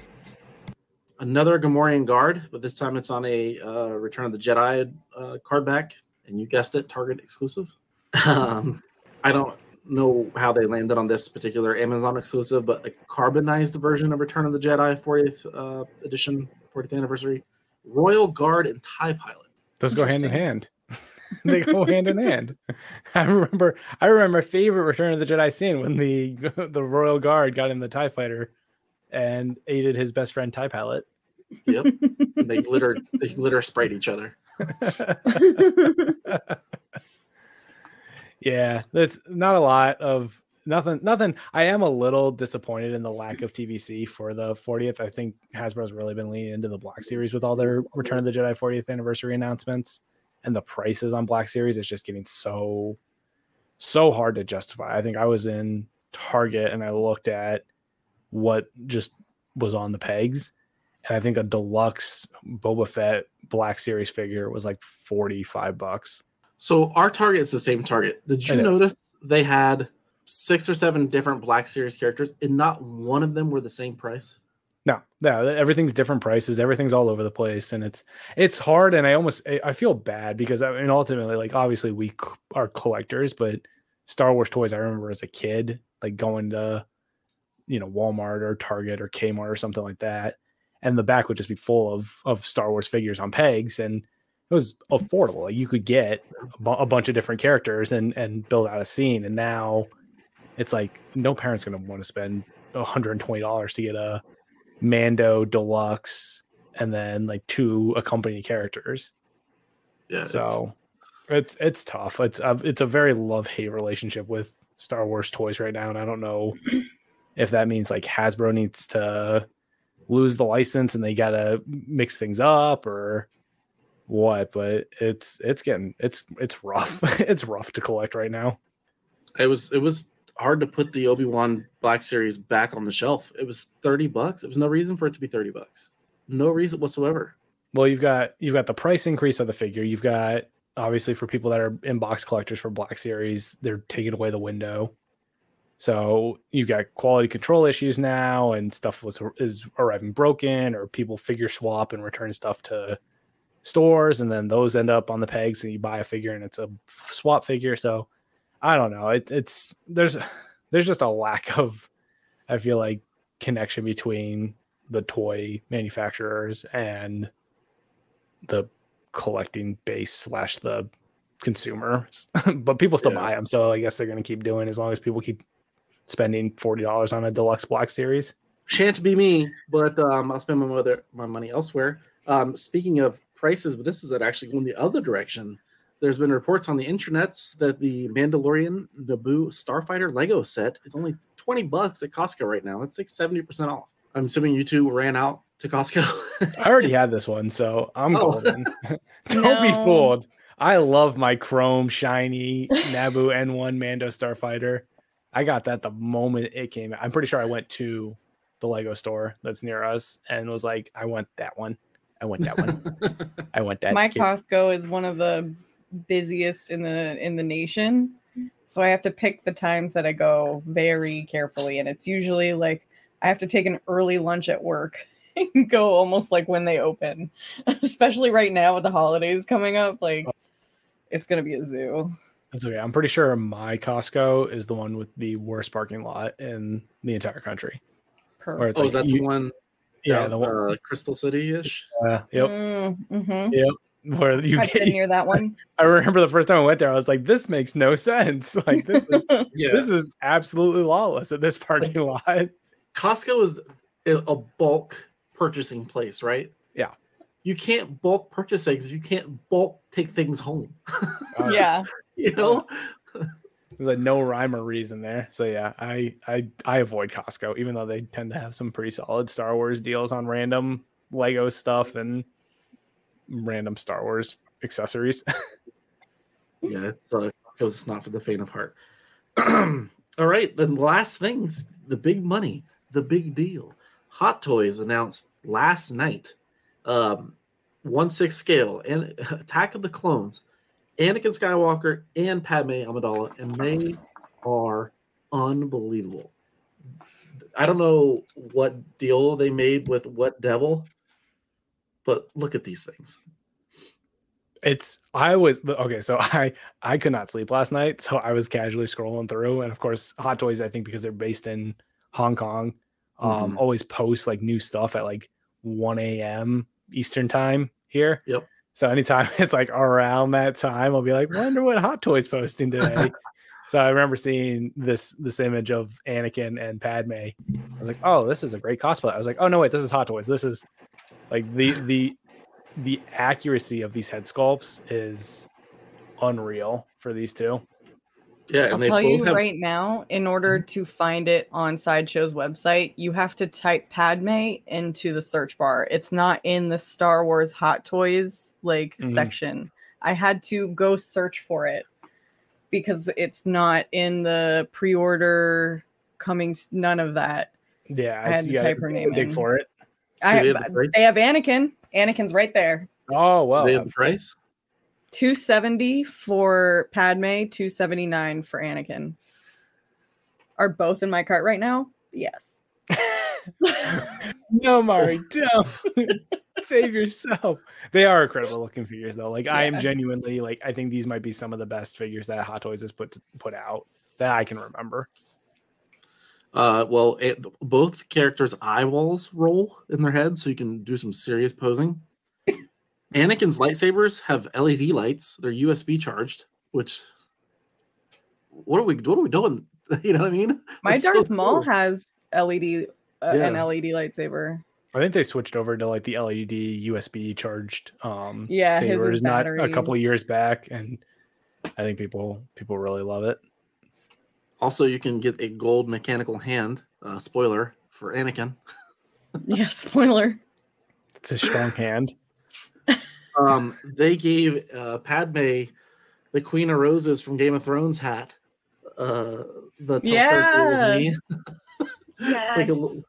Another Gamorrean Guard, but this time it's on a uh, Return of the Jedi uh, card back, and you guessed it, Target exclusive. um, I don't know how they landed on this particular Amazon exclusive, but a carbonized version of Return of the Jedi 40th uh, edition, 40th anniversary, Royal Guard and Tie Pilot. Those go hand in hand. they go hand in hand. I remember I remember favorite Return of the Jedi scene when the the Royal Guard got in the TIE fighter and aided his best friend TIE pilot. Yep, and they glitter they glitter sprayed each other. yeah, that's not a lot of nothing nothing. I am a little disappointed in the lack of TVC for the 40th. I think Hasbro's really been leaning into the Black Series with all their Return of the Jedi 40th anniversary announcements and the prices on Black Series is just getting so so hard to justify. I think I was in Target and I looked at what just was on the pegs. And I think a deluxe Boba Fett Black Series figure was like 45 bucks. So our target is the same target. Did you It is. notice they had six or seven different Black Series characters, and not one of them were the same price? No, no, everything's different prices. Everything's all over the place, and it's it's hard. And I almost I feel bad because I mean, ultimately, like obviously we are collectors, but Star Wars toys. I remember as a kid, like going to you know Walmart or Target or Kmart or something like that, and the back would just be full of of Star Wars figures on pegs, and it was affordable. Like you could get a, a bunch of different characters and and build out a scene. And now it's like no parent's going to want to spend one hundred and twenty dollars to get a Mando Deluxe and then like two accompanying characters. Yeah. it's- So it's it's tough. It's a, it's a very love hate relationship with Star Wars toys right now, and I don't know if that means like Hasbro needs to lose the license and they gotta mix things up or what. But it's it's getting it's it's rough. it's rough to collect right now. it was it was hard to put the Obi Wan Black Series back on the shelf. It was thirty bucks. There was no reason for it to be thirty bucks. No reason whatsoever. Well, you've got you've got the price increase of the figure. You've got obviously for people that are inbox collectors for Black Series, they're taking away the window. So you've got quality control issues now, and stuff was is arriving broken, or people figure swap and return stuff to stores, and then those end up on the pegs, and you buy a figure and it's a swap figure. So I don't know. It, it's there's there's just a lack of I feel like connection between the toy manufacturers and the collecting base slash the consumer but people still Yeah. buy them so i guess they're going to keep doing as long as people keep spending $40 on a deluxe black series Shan't be me, but um, I'll spend my mother my money elsewhere. Um, speaking of prices, but this is actually going the other direction. There's been reports on the internets that the Mandalorian Naboo Starfighter Lego set is only 20 bucks at Costco right now. That's like 70% off. I'm assuming you two ran out to Costco. i already had this one so i'm Oh. golden don't be fooled i love my chrome shiny naboo n1 mando starfighter i got that the moment it came out i'm pretty sure i went to the Lego store that's near us, and was like, "I want that one. I want that one. I want that." My kid." Costco is one of the busiest in the in the nation. So I have to pick the times that I go very carefully. And it's usually like I have to take an early lunch at work and go almost like when they open. Especially right now with the holidays coming up. Like it's gonna be a zoo. That's okay. I'm pretty sure my Costco is the one with the worst parking lot in the entire country. Perfect. it's Oh, like is that you- the one? yeah, down, the one. uh, Crystal City ish. Uh, yep. Mm-hmm. Yep. Where you I've been get, near that one. I remember the first time I went there, I was like, this makes no sense. Like this is Yeah, this is absolutely lawless at this parking lot. Costco is a a bulk purchasing place, right? Yeah. You can't bulk purchase things. You can't bulk take things home. Uh, yeah. You know. There's like no rhyme or reason there. So yeah, I I I avoid Costco, even though they tend to have some pretty solid Star Wars deals on random Lego stuff and random Star Wars accessories. Yeah, it's uh, it's not for the faint of heart. All right, then last things, the big money, the big deal. Hot Toys announced last night, um, one six scale and Attack of the Clones, Anakin Skywalker and Padme Amidala, and they are unbelievable. I don't know what deal they made with what devil, but look at these things. it's I was okay, so I I could not sleep last night, so I was casually scrolling through, and of course, Hot Toys. I think because they're based in Hong Kong, um, Mhm. always post like new stuff at like one a.m. Eastern time here. Yep. So anytime it's like around that time, I'll be like, wonder what Hot Toys posting today. so I remember seeing this this image of Anakin and Padme. I was like, oh, this is a great cosplay. I was like, oh no, wait, this is Hot Toys. This is like the the the accuracy of these head sculpts is unreal for these two. Yeah, I'll and they tell both you have right now, in order to find it on Sideshow's website, you have to type Padme into the search bar. It's not in the Star Wars Hot Toys like Mm-hmm. Mhm. section. I had to go search for it because it's not in the pre-order coming none of that. Yeah, I had to gotta type her name dig in. for it. I they have, have the they have Anakin. Anakin's right there. Oh Do they have the price? 270 for Padme, 279 for Anakin. Are both in my cart right now? Yes. no, Mari, don't save yourself. They are incredible looking figures, though. Like I am genuinely like I think these might be some of the best figures that Hot Toys has put put out that I can remember. Uh, well, it, both characters' eyeballs roll in their heads, so you can do some serious posing. Anakin's lightsabers have LED lights; they're USB charged. Which, what are we? What are we doing? You know what I mean? My That's so Darth Maul cool. has LED, uh, an LED lightsaber. I think they switched over to like the LED USB charged um Yeah, his is sabers not a couple of years back, and I think people people really love it. Also, you can get a gold mechanical hand. Uh, spoiler for Anakin. Yeah, spoiler. It's a strong hand. Um, they gave uh, Padme the Queen of Roses from Game of Thrones hat. Uh, the Tell Cersei with me. It's like a little-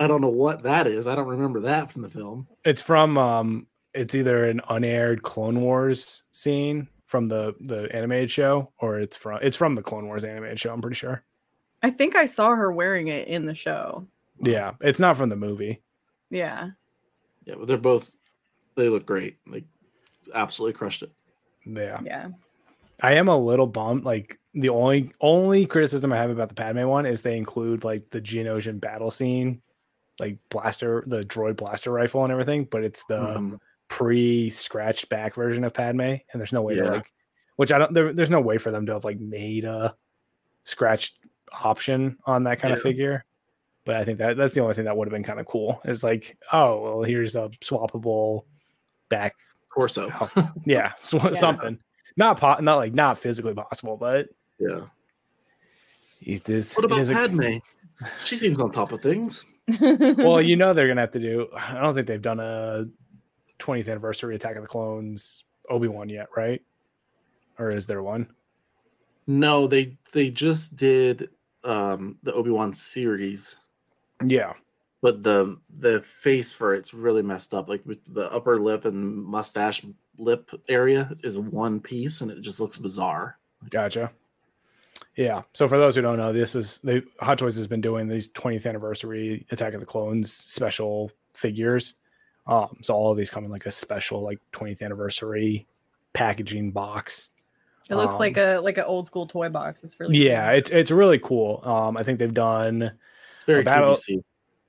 I don't know what that is. I don't remember that from the film. It's from um it's either an unaired Clone Wars scene from the the animated show or it's from it's from the Clone Wars animated show, I'm pretty sure. I think I saw her wearing it in the show. Yeah, it's not from the movie. Yeah. Yeah, but they're both they look great. Like absolutely crushed it. Yeah. Yeah. I am a little bummed. Like the only only criticism I have about the Padme one is they include like the Geonosian battle scene, like blaster, the droid blaster rifle and everything, but it's the mm-hmm. Um, pre-scratched back version of Padme, and there's no way Yeah. to like, which I don't. There, there's no way for them to have like made a scratched option on that kind of figure. But I think that that's the only thing that would have been kind of cool. Is like, oh well, here's a swappable back torso. yeah, sw- Yeah. something. Not po- not like not physically possible, but Yeah. it is. What about is a- Padme? She seems on top of things. well, you know they're gonna have to do. I don't think they've done a 20th anniversary Attack of the Clones Obi Wan yet, right? Or is there one? No, they they just did um the Obi-Wan series. Yeah. but the the face for it's really messed up. Like with the upper lip and mustache lip area is one piece, and it just looks bizarre. Gotcha. Yeah. So for those who don't know, this is the Hot Toys has been doing these 20th anniversary Attack of the Clones special figures. Um, so all of these come in like a special like 20th anniversary packaging box. It looks Um, like a like an old school toy box. It's really Yeah, it's it's really cool. Um, I think they've done It's very A battle- TVC.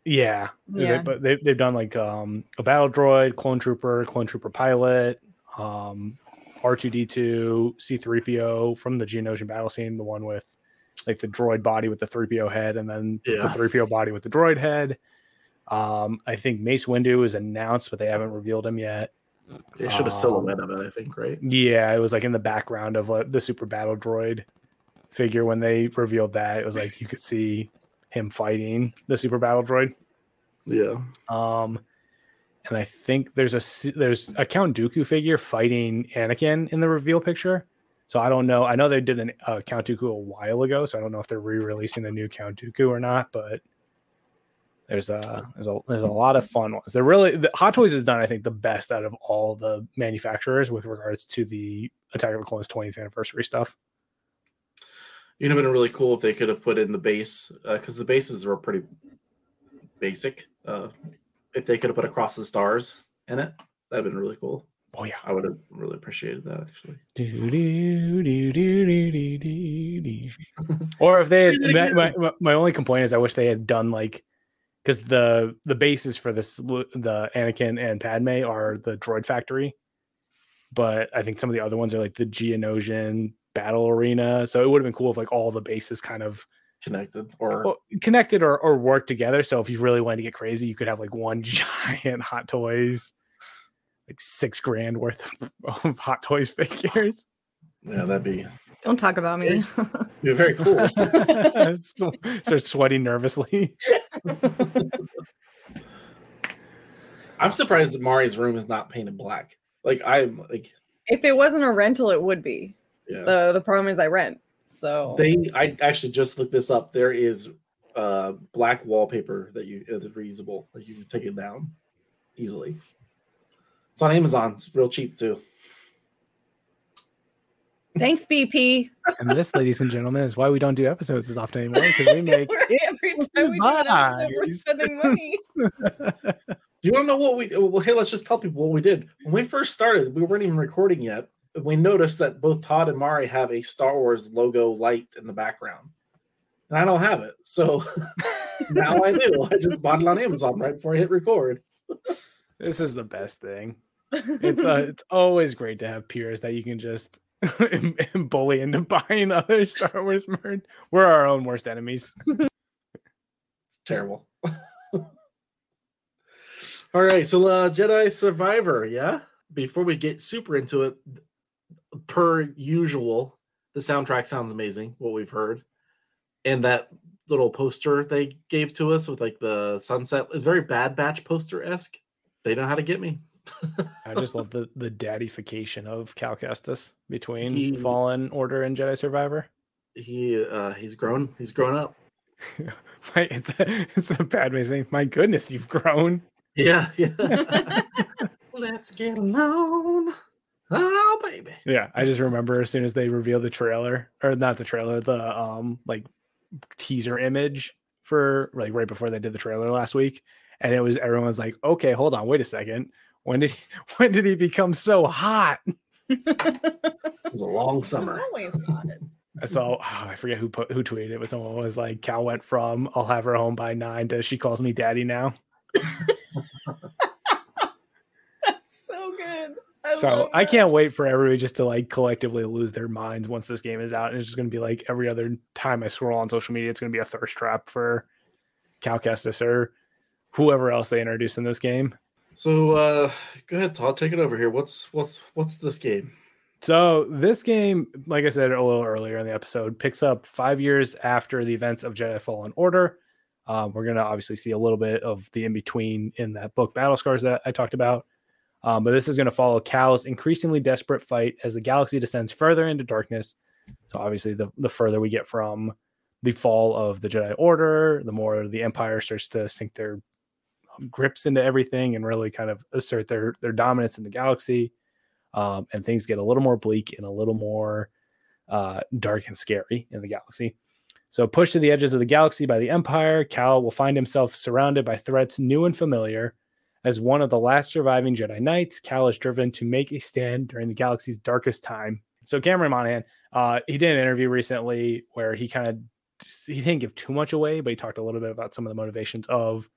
yeah, They, but they, they've done like um a battle droid, clone trooper, clone trooper pilot, um R2D2, C3PO from the Geonosian battle scene, the one with like the droid body with the 3PO head and then Yeah. the 3PO body with the droid head. Um, I think Mace Windu is announced, but they haven't revealed him yet. They showed a Um, silhouette of it, I think, right? Yeah, it was like in the background of uh, the Super Battle Droid figure when they revealed that. It was like you could see him fighting the Super Battle Droid. Yeah. Um, and I think there's a there's a Count Dooku figure fighting Anakin in the reveal picture. So I don't know. I know they did a uh, Count Dooku a while ago, so I don't know if they're re-releasing the new Count Dooku or not. But there's a there's a there's a lot of fun ones. They're really the Hot Toys has done I think the best out of all the manufacturers with regards to the Attack of the Clones 20th anniversary stuff. You'd have been really cool if they could have put in the base because the bases were pretty basic. Uh, if they could have put across the stars in it, that'd have been really cool. Oh yeah. I would have really appreciated that actually. or if they had, my, my, my only complaint is I wish they had done like because the the bases for this the Anakin and Padme are the droid factory, but I think some of the other ones are like the Geonosian battle arena. So it would have been cool if like all the bases kind of Connected or oh, connected or, or work together. So if you really wanted to get crazy, you could have like one giant Hot Toys, like six grand worth of, of Hot Toys figures. yeah, that'd be, Don't talk about me. You're very cool. Start sweating nervously. I'm surprised that Mari's room is not painted black. Like I'm like if it wasn't a rental, it would be. yeah. The the problem is I rent. So They I actually just looked this up. There is uh black wallpaper that you is reusable. Like you can take it down easily. It's on Amazon. It's real cheap too. Thanks, BP. And this, ladies and gentlemen, is why we don't do episodes as often anymore because we make Every time we do an episode, we're buys. spending money. Do you want to know what we? Well, hey, let's just tell people what we did when we first started. We weren't even recording yet. We noticed that both Todd and Mari have a Star Wars logo light in the background, and I don't have it. So now I do. I just bought it on Amazon right before I hit record. this is the best thing. It's uh, it's always great to have peers that you can just bully into buying other Star Wars merch. We're our own worst enemies. It's terrible. All right, so uh, Jedi Survivor, yeah. Before we get super into it, per usual, the soundtrack sounds amazing. What we've heard, and that little poster they gave to us with like the sunset is very Bad Batch poster esque. They know how to get me. I just love the the daddification of Cal Kestis between He- Fallen Order and Jedi Survivor. He uh, he's grown. He's grown up. My, it's a, it's a bad way of saying, my goodness, you've grown. Yeah, yeah. Let's get alone. Oh baby. Yeah, I just remember as soon as they revealed the trailer, or not the trailer, the um like teaser image for like right before they did the trailer last week, and it was everyone was like, okay, hold on, wait a second, when did when did he become so hot? It was a long summer. always hot. I saw, oh, I forget who put who tweeted it, but someone was like, Cal went from I'll have her home by nine to she calls me daddy now. That's so good. I So I can't wait for everybody just to like collectively lose their minds once this game is out. And it's just going to be like every other time I scroll on social media, it's going to be a thirst trap for Cal Kestis or whoever else they introduce in this game. So uh go ahead, Todd, take it over here. What's what's what's this game? So this game, like I said a little earlier in the episode, picks up five years after the events of Jedi Fallen Order. Um, we're going to obviously see a little bit of the in between in that book, Battle Scars, that I talked about. Um, but this is going to follow Cal's increasingly desperate fight as the galaxy descends further into darkness. So obviously, the the further we get from the fall of the Jedi Order, the more the Empire starts to sink their grips into everything and really kind of assert their their dominance in the galaxy. Um, and things get a little more bleak and a little more uh, dark and scary in the galaxy. So, pushed to the edges of the galaxy by the Empire, Cal will find himself surrounded by threats new and familiar. As one of the last surviving Jedi Knights, Cal is driven to make a stand during the galaxy's darkest time. So, Cameron Monaghan, uh, he did an interview recently where he kind of he didn't give too much away, but he talked a little bit about some of the motivations of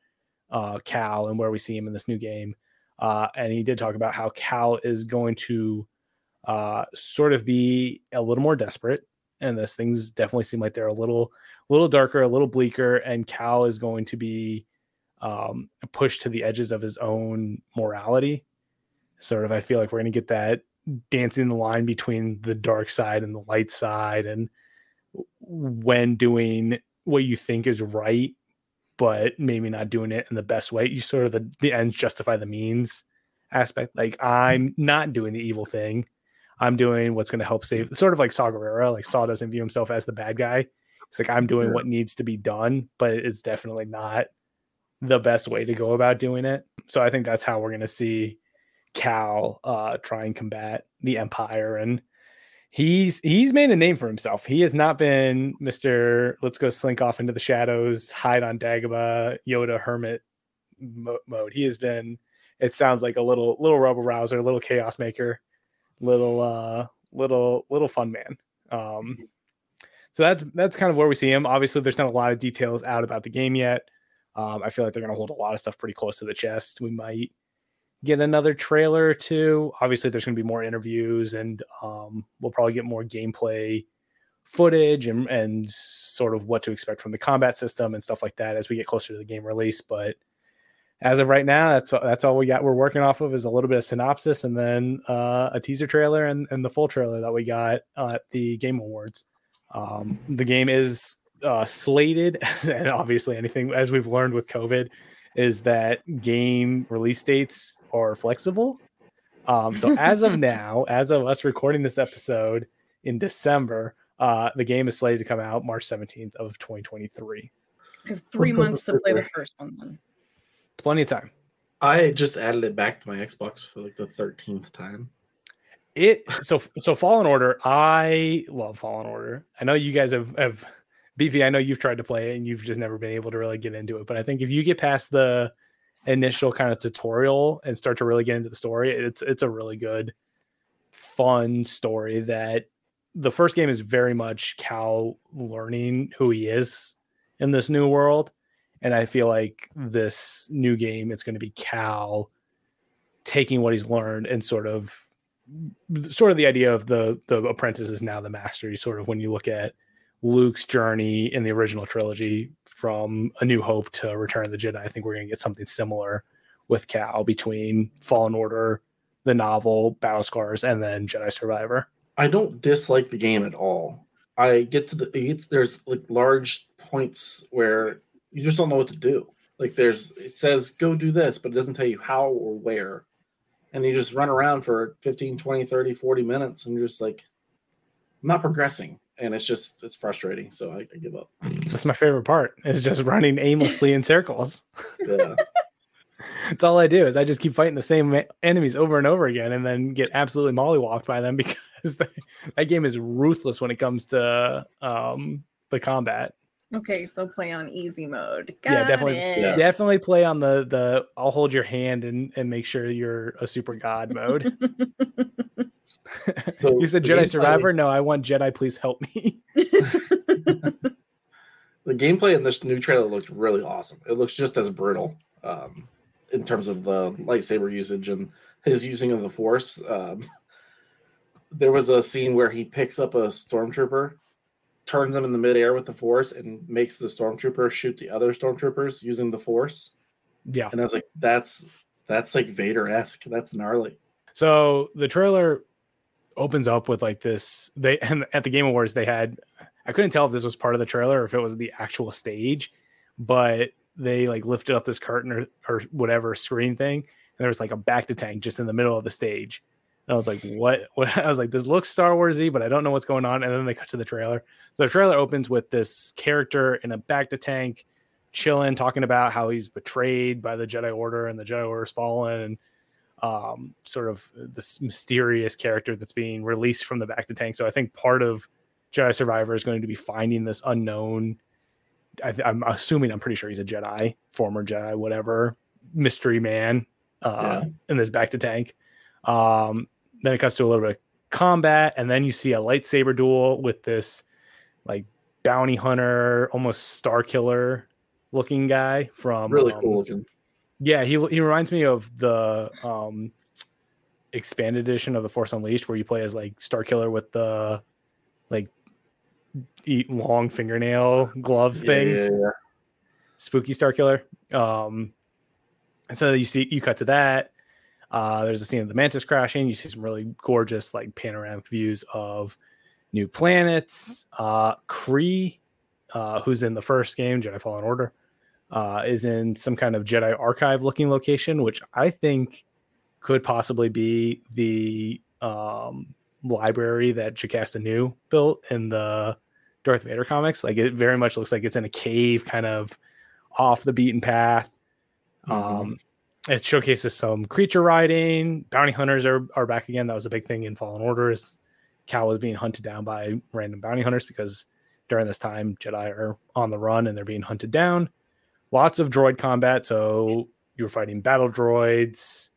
uh, Cal and where we see him in this new game. Uh, and he did talk about how Cal is going to uh, sort of be a little more desperate and this things definitely seem like they're a little little darker a little bleaker and cal is going to be um, pushed to the edges of his own morality sort of i feel like we're going to get that dancing the line between the dark side and the light side and when doing what you think is right but maybe not doing it in the best way you sort of the, the ends justify the means aspect like i'm not doing the evil thing I'm doing what's going to help save, sort of like Saw Gerrera. Like Saw doesn't view himself as the bad guy. It's like I'm doing sure. what needs to be done, but it's definitely not the best way to go about doing it. So I think that's how we're going to see Cal uh, try and combat the Empire, and he's he's made a name for himself. He has not been Mister. Let's go slink off into the shadows, hide on Dagobah, Yoda hermit mo- mode. He has been. It sounds like a little little rebel rouser, a little chaos maker little uh little little fun man. Um so that's that's kind of where we see him. Obviously, there's not a lot of details out about the game yet. Um, I feel like they're going to hold a lot of stuff pretty close to the chest. We might get another trailer or two. Obviously, there's going to be more interviews, and um, we'll probably get more gameplay footage and and sort of what to expect from the combat system and stuff like that as we get closer to the game release. But as of right now, that's that's all we got. We're working off of is a little bit of synopsis and then uh, a teaser trailer and, and the full trailer that we got uh, at the Game Awards. Um, the game is uh, slated, and obviously, anything as we've learned with COVID is that game release dates are flexible. Um, so as of now, as of us recording this episode in December, uh, the game is slated to come out March 17th of 2023. three months to play the first one then. Plenty of time. I just added it back to my Xbox for like the thirteenth time. It so so Fallen Order. I love Fallen Order. I know you guys have have BP. I know you've tried to play it and you've just never been able to really get into it. But I think if you get past the initial kind of tutorial and start to really get into the story, it's it's a really good, fun story. That the first game is very much Cal learning who he is in this new world and I feel like this new game, it's going to be Cal taking what he's learned and sort of sort of the idea of the the apprentice is now the master. You sort of when you look at Luke's journey in the original trilogy from A New Hope to Return of the Jedi, I think we're going to get something similar with Cal between Fallen Order, the novel, Battle Scars, and then Jedi Survivor. I don't dislike the game at all. I get to the there's like large points where you just don't know what to do. Like there's it says go do this, but it doesn't tell you how or where. And you just run around for 15, 20, 30, 40 minutes and you're just like I'm not progressing. And it's just it's frustrating. So I, I give up. That's my favorite part. Is just running aimlessly in circles. Yeah. That's all I do is I just keep fighting the same enemies over and over again and then get absolutely mollywopped by them because that game is ruthless when it comes to um, the combat. Okay, so play on easy mode. Got yeah, definitely, it. definitely play on the the. I'll hold your hand and and make sure you're a super god mode. So you said Jedi gameplay, Survivor. No, I want Jedi. Please help me. the gameplay in this new trailer looks really awesome. It looks just as brutal um, in terms of the lightsaber usage and his using of the Force. Um, there was a scene where he picks up a stormtrooper turns them in the midair with the force and makes the stormtrooper shoot the other stormtroopers using the force. Yeah. And I was like, that's that's like Vader esque. That's gnarly. So the trailer opens up with like this. They and at the Game Awards they had I couldn't tell if this was part of the trailer or if it was the actual stage, but they like lifted up this curtain or, or whatever screen thing, and there was like a bacta tank just in the middle of the stage. And I was like, what? what? I was like, this looks Star Warsy, but I don't know what's going on. And then they cut to the trailer. So the trailer opens with this character in a bacta tank, chilling, talking about how he's betrayed by the Jedi Order and the Jedi Order's fallen, and um, sort of this mysterious character that's being released from the bacta tank. So I think part of Jedi Survivor is going to be finding this unknown. I am assuming, I'm pretty sure he's a Jedi, former Jedi, whatever mystery man uh, yeah. in this bacta tank. Um, then it cuts to a little bit of combat, and then you see a lightsaber duel with this like bounty hunter, almost star killer looking guy from really um, cool looking. Yeah, he he reminds me of the um expanded edition of the Force Unleashed where you play as like Star Killer with the like eat long fingernail glove things. Yeah, yeah. Spooky Star Killer. Um so you see you cut to that. Uh, there's a scene of the mantis crashing. You see some really gorgeous, like panoramic views of new planets. Uh, Kree, uh, who's in the first game, Jedi Fallen Order, uh, is in some kind of Jedi archive looking location, which I think could possibly be the um, library that Jocasta Nu built in the Darth Vader comics. Like it very much looks like it's in a cave, kind of off the beaten path. Mm-hmm. Um, it showcases some creature riding. Bounty hunters are, are back again. That was a big thing in Fallen Order. Is Cal was being hunted down by random bounty hunters because during this time Jedi are on the run and they're being hunted down. Lots of droid combat. So you were fighting battle droids,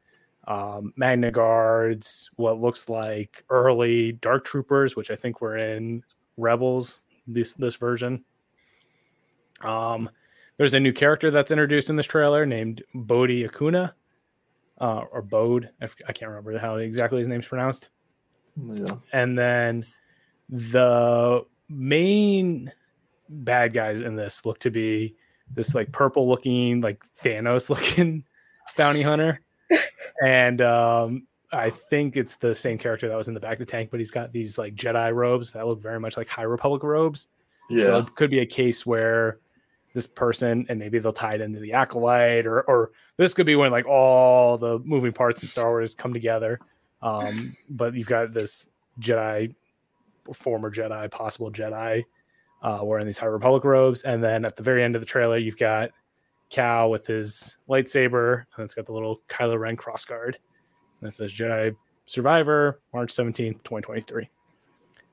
um, Magna Guards, what looks like early Dark Troopers, which I think were in Rebels this this version. Um, there's a new character that's introduced in this trailer named Bodhi Akuna, uh, or Bode. I, can't remember how exactly his name's pronounced. Yeah. And then the main bad guys in this look to be this like purple looking, like Thanos looking bounty hunter. and um, I think it's the same character that was in the back of the tank, but he's got these like Jedi robes that look very much like High Republic robes. Yeah. So it could be a case where this person and maybe they'll tie it into the acolyte or or this could be when like all the moving parts in Star Wars come together. Um, but you've got this Jedi, former Jedi, possible Jedi, uh, wearing these High Republic robes, and then at the very end of the trailer, you've got Cal with his lightsaber, and it's got the little Kylo Ren crossguard. And it says Jedi Survivor, March 17th, 2023.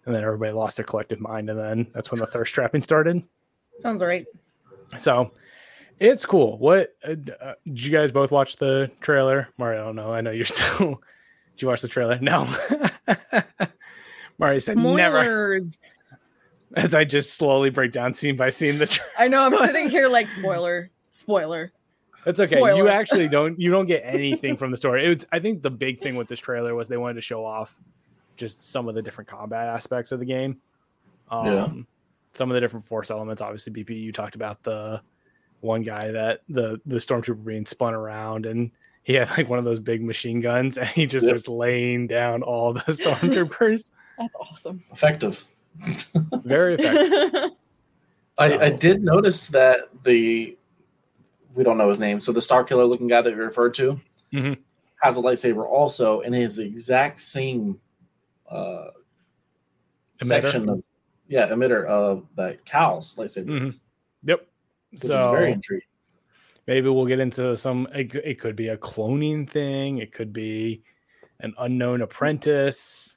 And then everybody lost their collective mind, and then that's when the thirst trapping started. Sounds right. So it's cool. What uh, uh, did you guys both watch the trailer? Mario, I don't know. I know you're still. did you watch the trailer? No. Mario said never. Spoilers. As I just slowly break down scene by scene the trailer. I know. I'm sitting here like spoiler, spoiler. It's okay. You actually don't. You don't get anything from the story. It was. I think the big thing with this trailer was they wanted to show off just some of the different combat aspects of the game. Um, Yeah. Some of the different force elements. Obviously, BP. You talked about the one guy that the the stormtrooper being spun around and he had like one of those big machine guns and he just Yep. starts laying down all the stormtroopers. That's awesome. Effective. Very effective. I, I did notice that the we don't know his name, so the Star Killer looking guy that you referred to Mhm. has a lightsaber also, and he has the exact same uh, Emitter? section of yeah emitter of that Cal's lightsaber, Mhm. is, Yep. which is So very intriguing. maybe we'll get into some. It, it could be a cloning thing. It could be an unknown apprentice.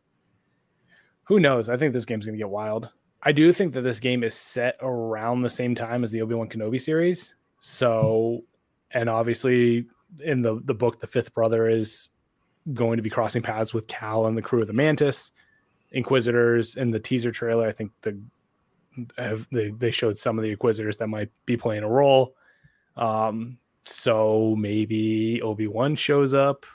Who knows? I think this game's going to get wild. I do think that this game is set around the same time as the Obi Wan Kenobi series. So, and obviously in the the book, the fifth brother is going to be crossing paths with Cal and the crew of the Mantis Inquisitors. In the teaser trailer, I think the have they they showed some of the Inquisitors that might be playing a role. Um, so maybe Obi Wan shows up.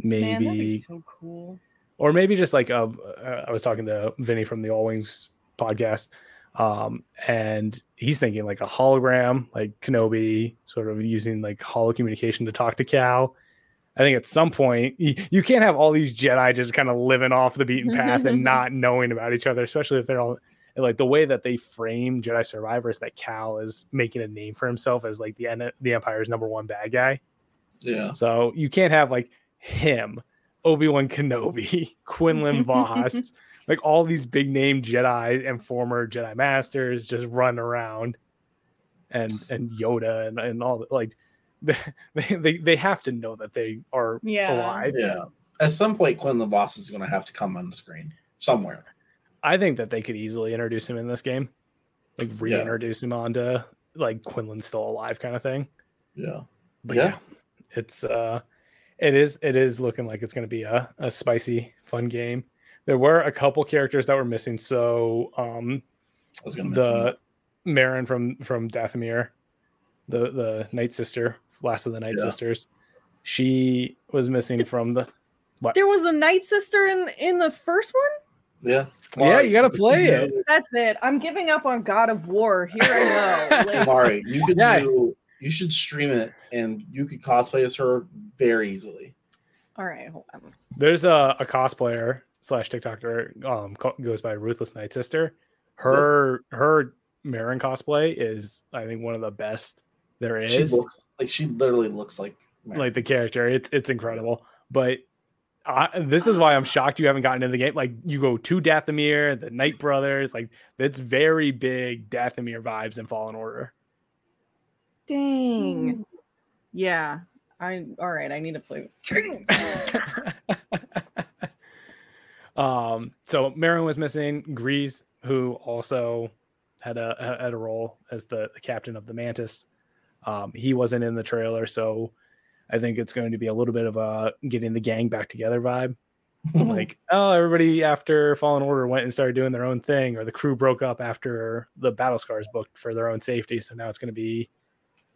Maybe Man, so cool. or maybe just like uh, uh, I was talking to Vinny from the All Wings podcast, um, and he's thinking like a hologram, like Kenobi, sort of using like holo communication to talk to Cal. I think at some point you, you can't have all these Jedi just kind of living off the beaten path and not knowing about each other, especially if they're all like the way that they frame Jedi Survivor is that Cal is making a name for himself as like the the Empire's number one bad guy. Yeah, So you can't have like him Obi Wan Kenobi, Quinlan Vos, like all these big name Jedi and former Jedi Masters just run around, and and Yoda and, and all like they, they they have to know that they are Yeah. alive. Yeah. At some point, Quinlan Vos is going to have to come on the screen somewhere. I think that they could easily introduce him in this game, like Yeah. reintroduce him onto like Quinlan's still alive kind of thing. Yeah. But Yeah. yeah, it's uh, it is it is looking like it's going to be a, a spicy, fun game. There were a couple characters that were missing, so um, I was going to the Merrin from from Dathomir, the the Night Sister, last of the Night Yeah. Sisters, she was missing from the. There was a night sister in in the first one. Yeah. Yeah, you gotta play it. That's it. I'm giving up on God of War. Here I go. Like, Mari, you could Yeah. do. You should stream it, and you could cosplay as her very easily. all right, hold on. There's a, a cosplayer slash TikToker um goes by Ruthless Night Sister. Her her Merrin cosplay is I think one of the best there is. She looks like she literally looks like like the character. It's it's incredible. But I, this is why I'm shocked you haven't gotten in the game. Like you go to Dathomir, the Night Brothers, like it's very big Dathomir vibes in Fallen Order. Dang. Yeah. I all right. I need to play. um, so Merrin was missing. Greez, who also had a had a role as the, the captain of the Mantis. Um, he wasn't in the trailer, so I think it's going to be a little bit of a getting the gang back together vibe. like, oh, everybody after Fallen Order went and started doing their own thing, or the crew broke up after the Battle Scars booked for their own safety. So now it's going to be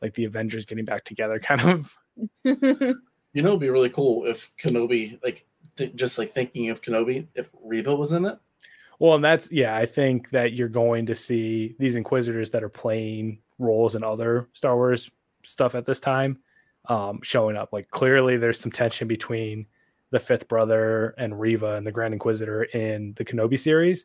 like the Avengers getting back together, kind of. You know, it'd be really cool if Kenobi, like, th- just like thinking of Kenobi, if Reva was in it. Well, and that's yeah, I think that you're going to see these Inquisitors that are playing roles in other Star Wars stuff at this time um, showing up. Like clearly, there's some tension between the Fifth Brother and Reva and the Grand Inquisitor in the Kenobi series,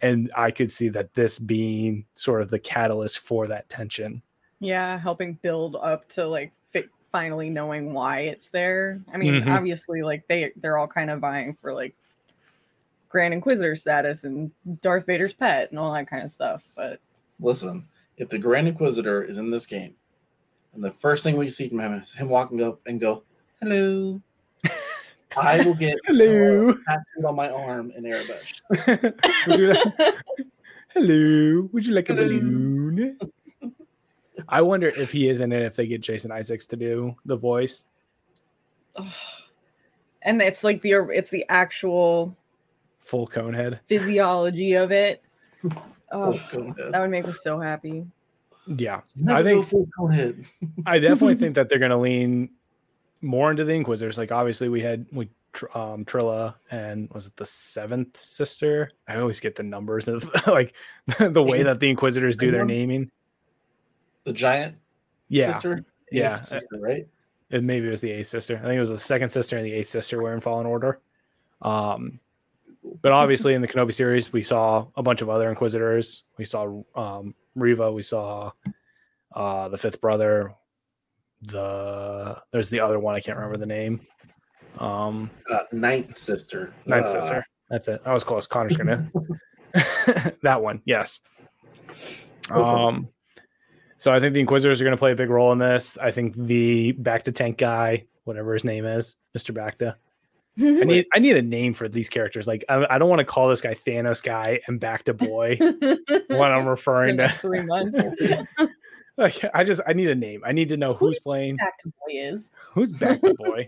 and I could see that this being sort of the catalyst for that tension. yeah, helping build up to like fi- finally knowing why it's there. I mean, Mhm. obviously, like they they're all kind of vying for like Grand Inquisitor status and Darth Vader's pet and all that kind of stuff. But Listen, if the Grand Inquisitor is in this game, and the first thing we see from him is him walking up and go, "Hello," I will get Hello. tattooed on my arm in Arabic. Like- Hello. Would you like a Hello. balloon? I wonder if he is in it if they get Jason Isaacs to do the voice. and it's like the it's the actual Full cone head. physiology of it. Oh, Full cone head. that would make me so happy. Yeah. I think full cone head. I definitely think that they're going to lean more into the Inquisitors. Like obviously we had we um Trilla and was it the seventh sister? I always get the numbers of like the way that the Inquisitors do their naming. the giant Yeah. sister. Yeah. Eighth sister, right? it maybe it was the eighth sister. I think it was the second sister and the eighth sister were in Fallen Order. Um, but obviously in the Kenobi series, we saw a bunch of other Inquisitors. We saw um, Reva. We saw uh, the fifth brother. The there's the other one. I can't remember the name. Um, Uh, ninth sister. ninth Uh, sister. That's it. I was close. Connor's gonna that one. Yes. Um, so I think the Inquisitors are going to play a big role in this. I think the bacta tank guy, whatever his name is, Mister Bacta. I need I need a name for these characters. Like I, I don't want to call this guy Thanos guy and Bacta boy when I'm referring Next to. three months. Like I just I need a name. I need to know who's playing, Back to boy is. who's Bacta boy.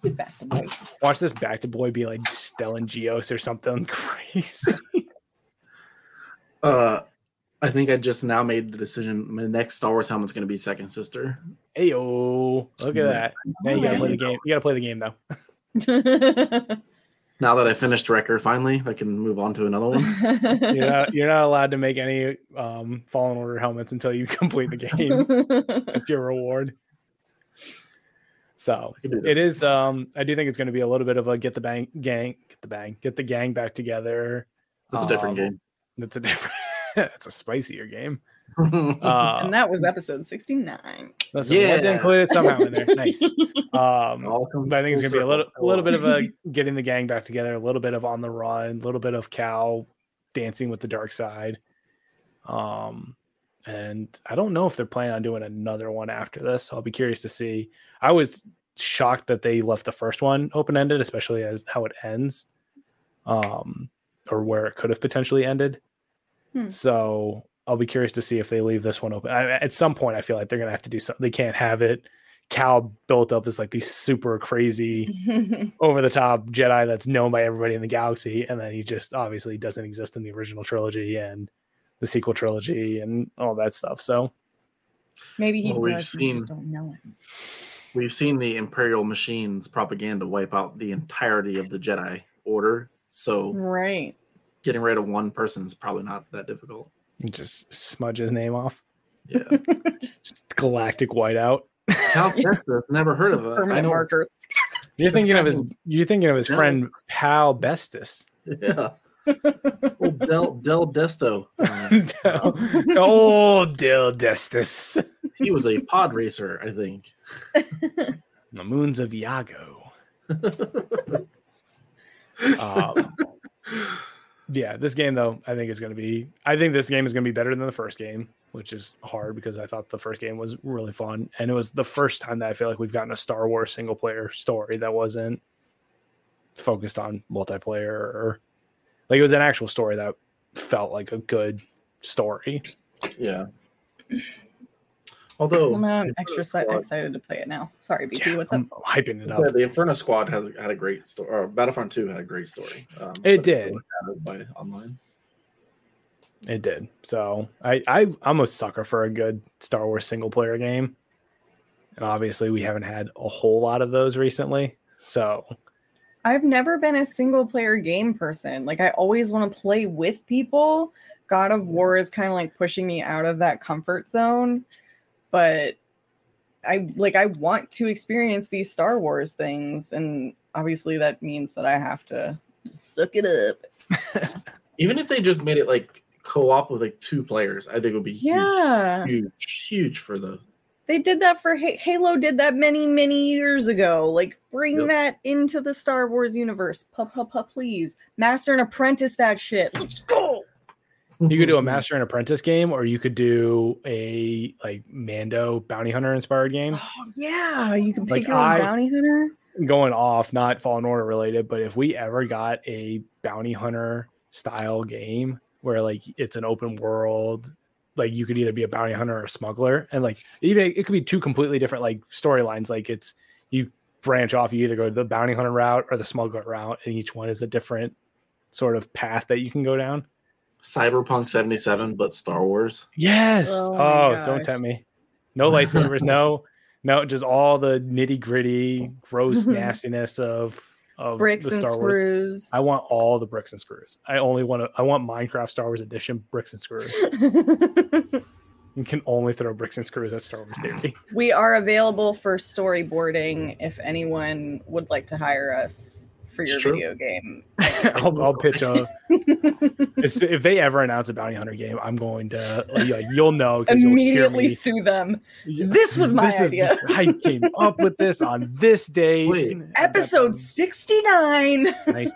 who's Bacta boy. Watch this Bacta boy be like Stellan Gios or something crazy. Uh, I think I just now made the decision. My next Star Wars helmet's going to be second sister. Hey yo, look at that. Now you gotta play the game. You gotta play the game though. Now that I finished record, finally, I can move on to another one. You're not you're not allowed to make any um fallen order helmets until you complete the game. That's your reward. So I can do that. it is um I do think it's gonna be a little bit of a get the bang gang, get the bang, get the gang back together. That's a different Um, game. That's a different it's a spicier game. Uh, and that was episode 69. That's yeah. Yeah. included somehow in there. Nice. Um, but I think it's gonna be a little, a little bit of a getting the gang back together, a little bit of on the run, a little bit of Cal dancing with the dark side. Um, and I don't know if they're planning on doing another one after this. So I'll be curious to see. I was shocked that they left the first one open ended, especially as how it ends, um, or where it could have potentially ended. Hmm. So I'll be curious to see if they leave this one open. I, at some point, I feel like they're gonna have to do something. They can't have it. Cal built up as like these super crazy, over the top Jedi that's known by everybody in the galaxy, and then he just obviously doesn't exist in the original trilogy and the sequel trilogy and all that stuff. So Maybe he Well, we've does. We seen- just don't know him. We've seen the Imperial machines propaganda wipe out the entirety of the Jedi Order, so Right. Getting rid of one person is probably not that difficult. he just smudge his name off. Yeah, Just galactic whiteout. Cal Kestis, never heard of it. I Permanent know. marker. You're thinking of his. You're thinking of his No. friend Pal Bestis. Yeah. Oh, Del Del Desto. oh, Del Destis. he was a pod racer, I think. The moons of Iego. um, yeah, this game though, I think is going to be. I think this game is going to be better than the first game, which is hard because I thought the first game was really fun, and it was the first time that I feel like we've gotten a Star Wars single player story that wasn't focused on multiplayer or like it was an actual story that felt like a good story. Yeah. Although Well, now I'm the extra Squad- excited to play it now. Sorry, BT. Yeah, what's up? I'm hyping it up. yeah, the Inferno Squad has had a great story. Or Battlefront Two had a great story. Um, It did. was by online. It did. So I, I I'm a sucker for a good Star Wars single player game. And obviously we haven't had a whole lot of those recently. So I've never been a single player game person. Like I always want to play with people. God of War is kind of like pushing me out of that comfort zone, but I like I want to experience these Star Wars things and obviously that means that I have to suck it up. Even if they just made it like co-op with like two players, I think it would be huge, Yeah. huge, huge for the. They did that for Ha- Halo did that many many years ago. Like bring Yep. that into the Star Wars universe. Pa pa pa please. Master and Apprentice that shit. Let's go. You could do a master and apprentice game or you could do a like Mando bounty hunter inspired game. Oh yeah, you can Like, pick your own I- bounty hunter. Going off, not Fallen Order related, but if we ever got a bounty hunter style game where like it's an open world, like you could either be a bounty hunter or a smuggler, and like even it could be two completely different like storylines. Like it's you branch off, you either go the bounty hunter route or the smuggler route, and each one is a different sort of path that you can go down. Cyberpunk seventy seven, but Star Wars. Yes. Oh Oh, don't tempt me. No lightsabers. no, no, just all the nitty gritty, gross nastiness of of Bricks the and Star Wars. I want all the bricks and screws. I only want to. I want Minecraft Star Wars Edition bricks and screws. You can only throw bricks and screws at Star Wars Theory. we are available for storyboarding if anyone would like to hire us for your It's true. video game. I'll, I'll pitch a. If, if they ever announce a bounty hunter game, I'm going to. Like, you'll know because you'll hear Immediately me. sue them. Yeah, This was my this is- idea. I came up with this on this day. Wait. Episode 69. Nice.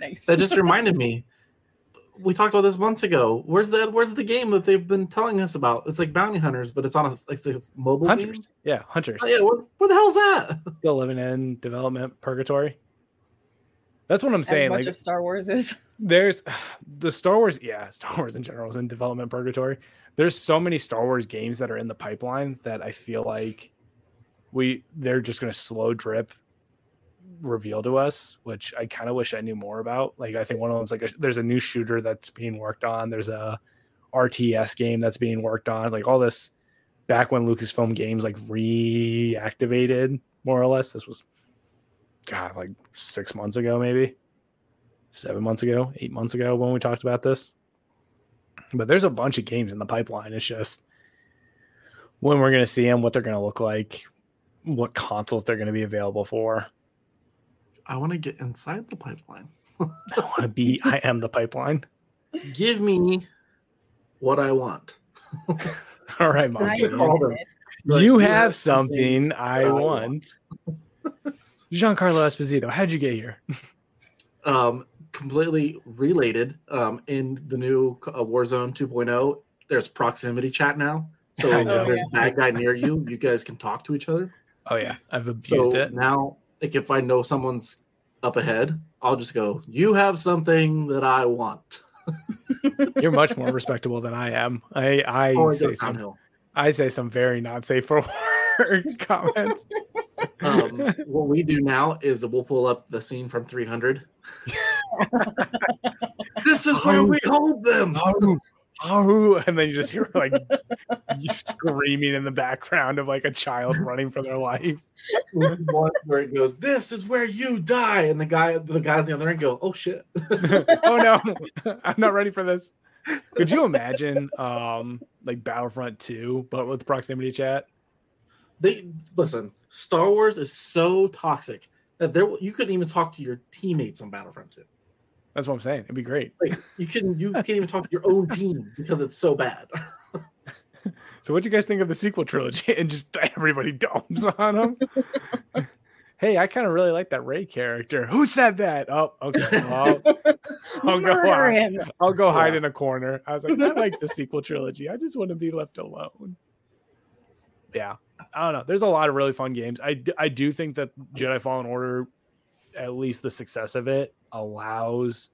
nice. That just reminded me. We talked about this months ago. Where's the Where's the game that they've been telling us about? It's like bounty hunters, but it's on a it's a mobile game. Hunters. Yeah, hunters. Oh, yeah, where, where the hell's that? Still living in development purgatory. That's what I'm as saying. much Like, of Star Wars is. there's the Star Wars, yeah, Star Wars in general is in development purgatory. There's so many Star Wars games that are in the pipeline that I feel like we they're just gonna slow drip reveal to us, which I kind of wish I knew more about. Like I think one of them's like a, there's a new shooter that's being worked on. There's a RTS game that's being worked on. Like all this back when Lucasfilm games like reactivated more or less. This was God like six months ago, maybe seven months ago, eight months ago when we talked about this. But there's a bunch of games in the pipeline. It's just when we're going to see them, what they're going to look like, what consoles they're going to be available for. I want to get inside the pipeline. I want to be, I am the pipeline. Give me what I want. All right, Mom. you called him. admit- Like, you have something I I want. Giancarlo Esposito, how'd you get here? um, completely related. Um, in the new uh, Warzone 2.0, there's proximity chat now. So know. there's a bad guy near you, you guys can talk to each other. Oh yeah, I've abused So it. now, like if I know someone's up ahead, I'll just go, "You have something that I want." You're much more respectable than I am. I I Or I say some downhill. I say some very not safe for comments. Um, what we do now is we'll pull up the scene from 300. this is where we hold them. oh, oh, and then you just hear like screaming in the background of like a child running for their life. Where it goes, "This is where you die," and the guy, the guys on the other end go, "Oh shit!" oh no, I'm not ready for this. Could you imagine um like Battlefront 2, but with proximity chat? They listen. Star Wars is so toxic that there you couldn't even talk to your teammates on Battlefront 2. That's what I'm saying. It'd be great. Like you can you can't even talk to your own team because it's so bad. So, what do you guys think of the sequel trilogy? And just everybody domes on them. hey, I kind of really like that Rey character. Who said that? Oh, okay. Well, I'll go. Murder hide- him. I'll go hide Yeah. in a corner. I was like, I like the sequel trilogy. I just want to be left alone. Yeah, I don't know. There's a lot of really fun games. I I do think that Jedi Fallen Order, at least the success of it, allows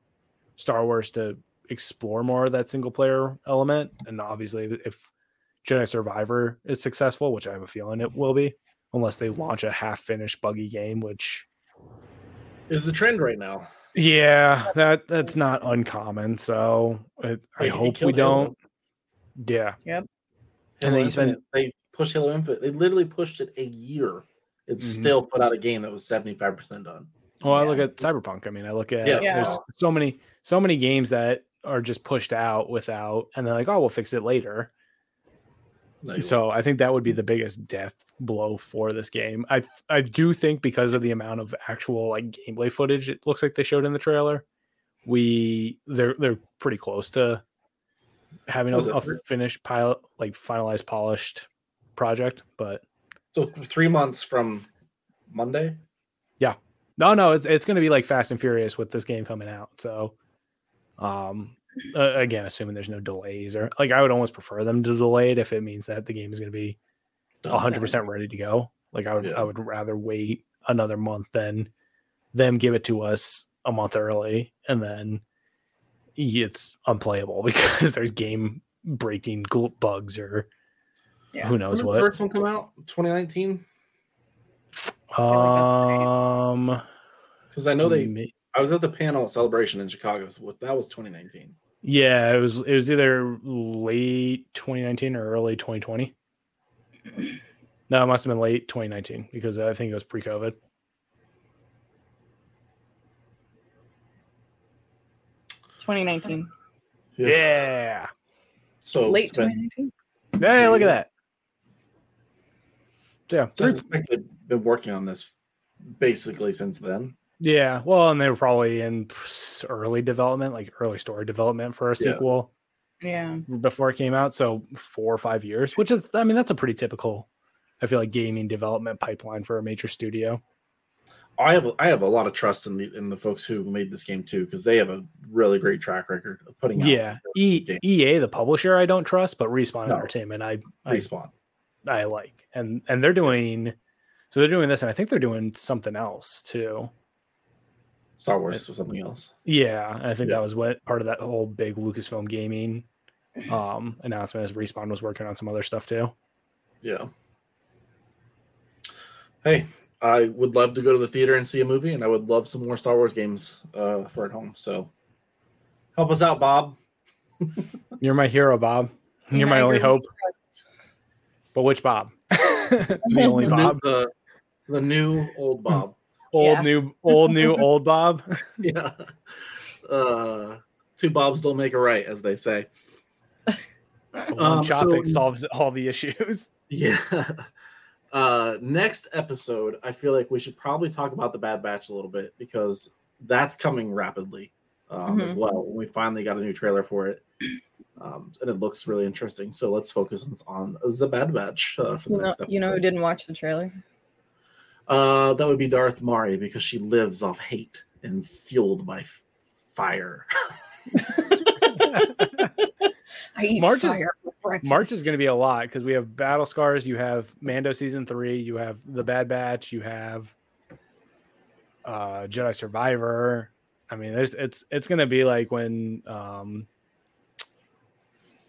Star Wars to explore more of that single player element. And obviously, if Jedi Survivor is successful, which I have a feeling it will be, unless they launch a half finished buggy game, which is the trend right now. yeah, that that's not uncommon. So it, I They- they hope we don't. Yeah. Yep. And then you spend Infinite, they pushed Halo Infinite. They literally pushed it a year. It Mhm. still put out a game that was 75% done. well, I look at Cyberpunk. I mean, I look at Yeah. Yeah. there's so many so many games that are just pushed out without, and they're like, oh, we'll fix it later. No, you So I think that would be the biggest death blow for this game. I I do think because of the amount of actual like gameplay footage it looks like they showed in the trailer, we they're they're pretty close to having a, a finished pilot like finalized polished project. But So three months from Monday. Yeah, no, no, it's it's going to be like Fast and Furious with this game coming out. So, um, uh, again, assuming there's no delays or like I would almost prefer them to delay it if it means that the game is going to be Done. hundred percent ready to go. Like I would, Yeah. I would rather wait another month than them give it to us a month early and then it's unplayable because there's game breaking bugs or Yeah. who When knows did the what. first one come out? 2019? Um, Because I know they. ma- I was at the panel at Celebration in Chicago. So that was 2019. yeah, it was it was either late 2019 or early 2020. No, it must have been late 2019 because I think it was pre-COVID. Twenty nineteen. Yeah. So Late it's been- twenty nineteen. Hey, look at that. So, yeah, So I suspect they've been working on this basically since then. Yeah, well, and they were probably in early development, like early story development for a Yeah. sequel Yeah. before it came out. So four or five years, which is, I mean, that's a pretty typical. I feel like gaming development pipeline for a major studio. I have I have a lot of trust in the in the folks who made this game too because they have a really great track record of putting out Yeah, e- EA, the publisher, I don't trust, but Respawn No. Entertainment, I, I respawn. I like, and and they're doing, so they're doing this, and I think they're doing something else too. Star Wars or something else. Yeah, I think Yeah. that was what part of that whole big Lucasfilm gaming um announcement as Respawn was working on some other stuff too. Yeah. Hey, I would love to go to the theater and see a movie, and I would love some more Star Wars games uh, for at home. So help us out, Bob. You're my hero, Bob. You're my only hope. But which Bob? the only The new, Bob. the, the new old Bob. Old Yeah. new old new old Bob. yeah. Uh, two Bobs don't make a right, as they say. One Um, topic so- solves all the issues. Yeah. Uh, next episode, I feel like we should probably talk about the Bad Batch a little bit because that's coming rapidly um, as Mhm. well. We finally got a new trailer for it. Um, and it looks really interesting. So let's focus on the Bad Batch uh, for the You know, next episode. you know who didn't watch the trailer? Uh, that would be Darth Mari because she lives off hate and fueled by f- fire. I eat March is- fire for breakfast. March is going to be a lot because we have Battle Scars, you have Mando season three, you have the Bad Batch, you have uh Jedi Survivor. I mean, there's it's it's going to be like when um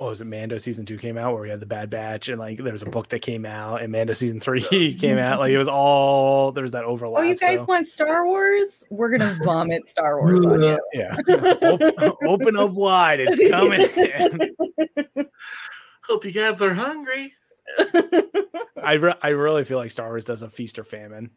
Oh, what was it Mando season 2 came out where we had the Bad Batch and like there was a mm. book that came out and Mando season 3 came out like it was all there's that overlap. Oh, you guys so- want Star Wars? We're gonna vomit Star Wars on you. yeah. Op- open up wide. It's coming. Hope you guys are hungry. I re- I really feel like Star Wars does a feast or famine.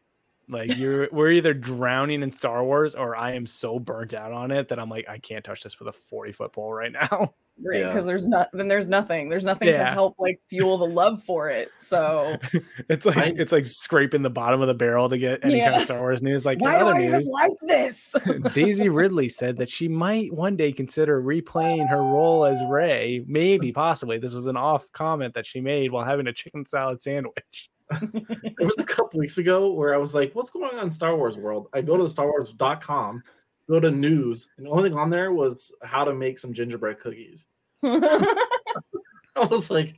Like you're we're either drowning in Star Wars or I am so burnt out on it that I'm like I can't touch this with a 40 foot pole right now. Right, Yeah. because there's not then there's nothing. There's nothing to help like fuel the love for it. So It's like I- it's like scraping the bottom of the barrel to get any kind of Star Wars news. Like in why do other I even like this? Daisy Ridley said that she might one day consider replaying her role as Rey. Maybe, possibly. This was an off comment that she made while having a chicken salad sandwich. It was a couple weeks ago where I was like, what's going on in Star Wars world? I go to mm-hmm. the StarWars.com, go to news, and the only thing on there was how to make some gingerbread cookies. I was like,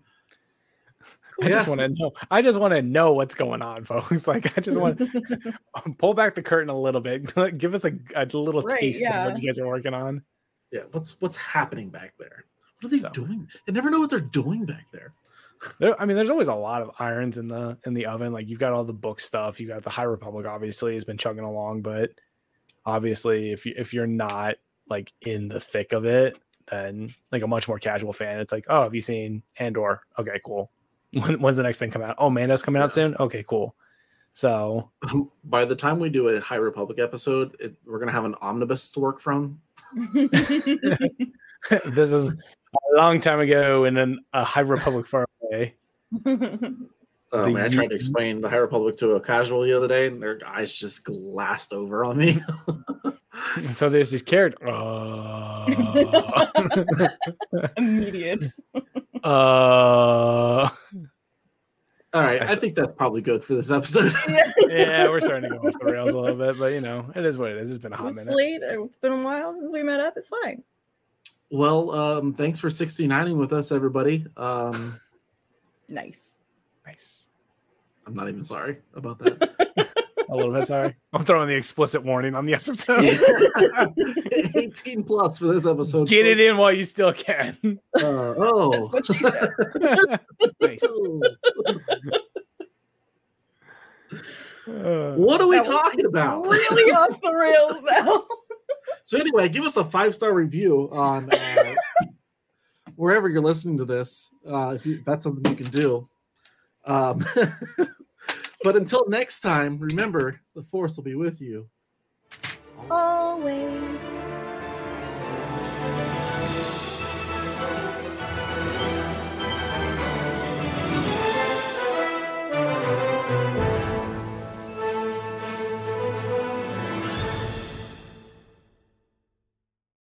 I Yeah. just want to know. I just want to know what's going on, folks. Like, I just want to um, pull back the curtain a little bit. Give us a, a little Right, taste of what you guys are working on. yeah, what's what's happening back there? What are they So. doing? I never know what they're doing back there. There, I mean, there's always a lot of irons in the in the oven. Like you've got all the book stuff. You got the High Republic, obviously, has been chugging along, but obviously, if you if you're not like in the thick of it, then like a much more casual fan, it's like, oh, have you seen Andor? Okay, cool. When, when's the next thing come out? Oh, Mando's coming out soon. Okay, cool. So By the time we do a High Republic episode, it, we're gonna have an omnibus to work from. this is a long time ago in an, a High Republic far away. Oh, The man, I tried to explain the High Republic to a casual the other day, and their eyes just glassed over on me. So there's this character. Uh, Immediate. uh, All right, I think that's probably good for this episode. yeah, we're starting to go off the rails a little bit, but you know, it is what it is. It's been a hot It's minute. late. It's been a while since we met up. It's fine. well, um, thanks for 69ing with us, everybody. Um, Nice. Nice. I'm not even sorry about that. A little bit sorry. I'm throwing the explicit warning on the episode. 18 plus for this episode. Get it in while you still can. Uh, oh. That's what she said. nice. Uh, What are we That talking about? really off the rails now. So anyway, give us a five star review on uh, wherever you're listening to this. Uh, if, you, if that's something you can do. Um, but until next time, remember the force will be with you. Always.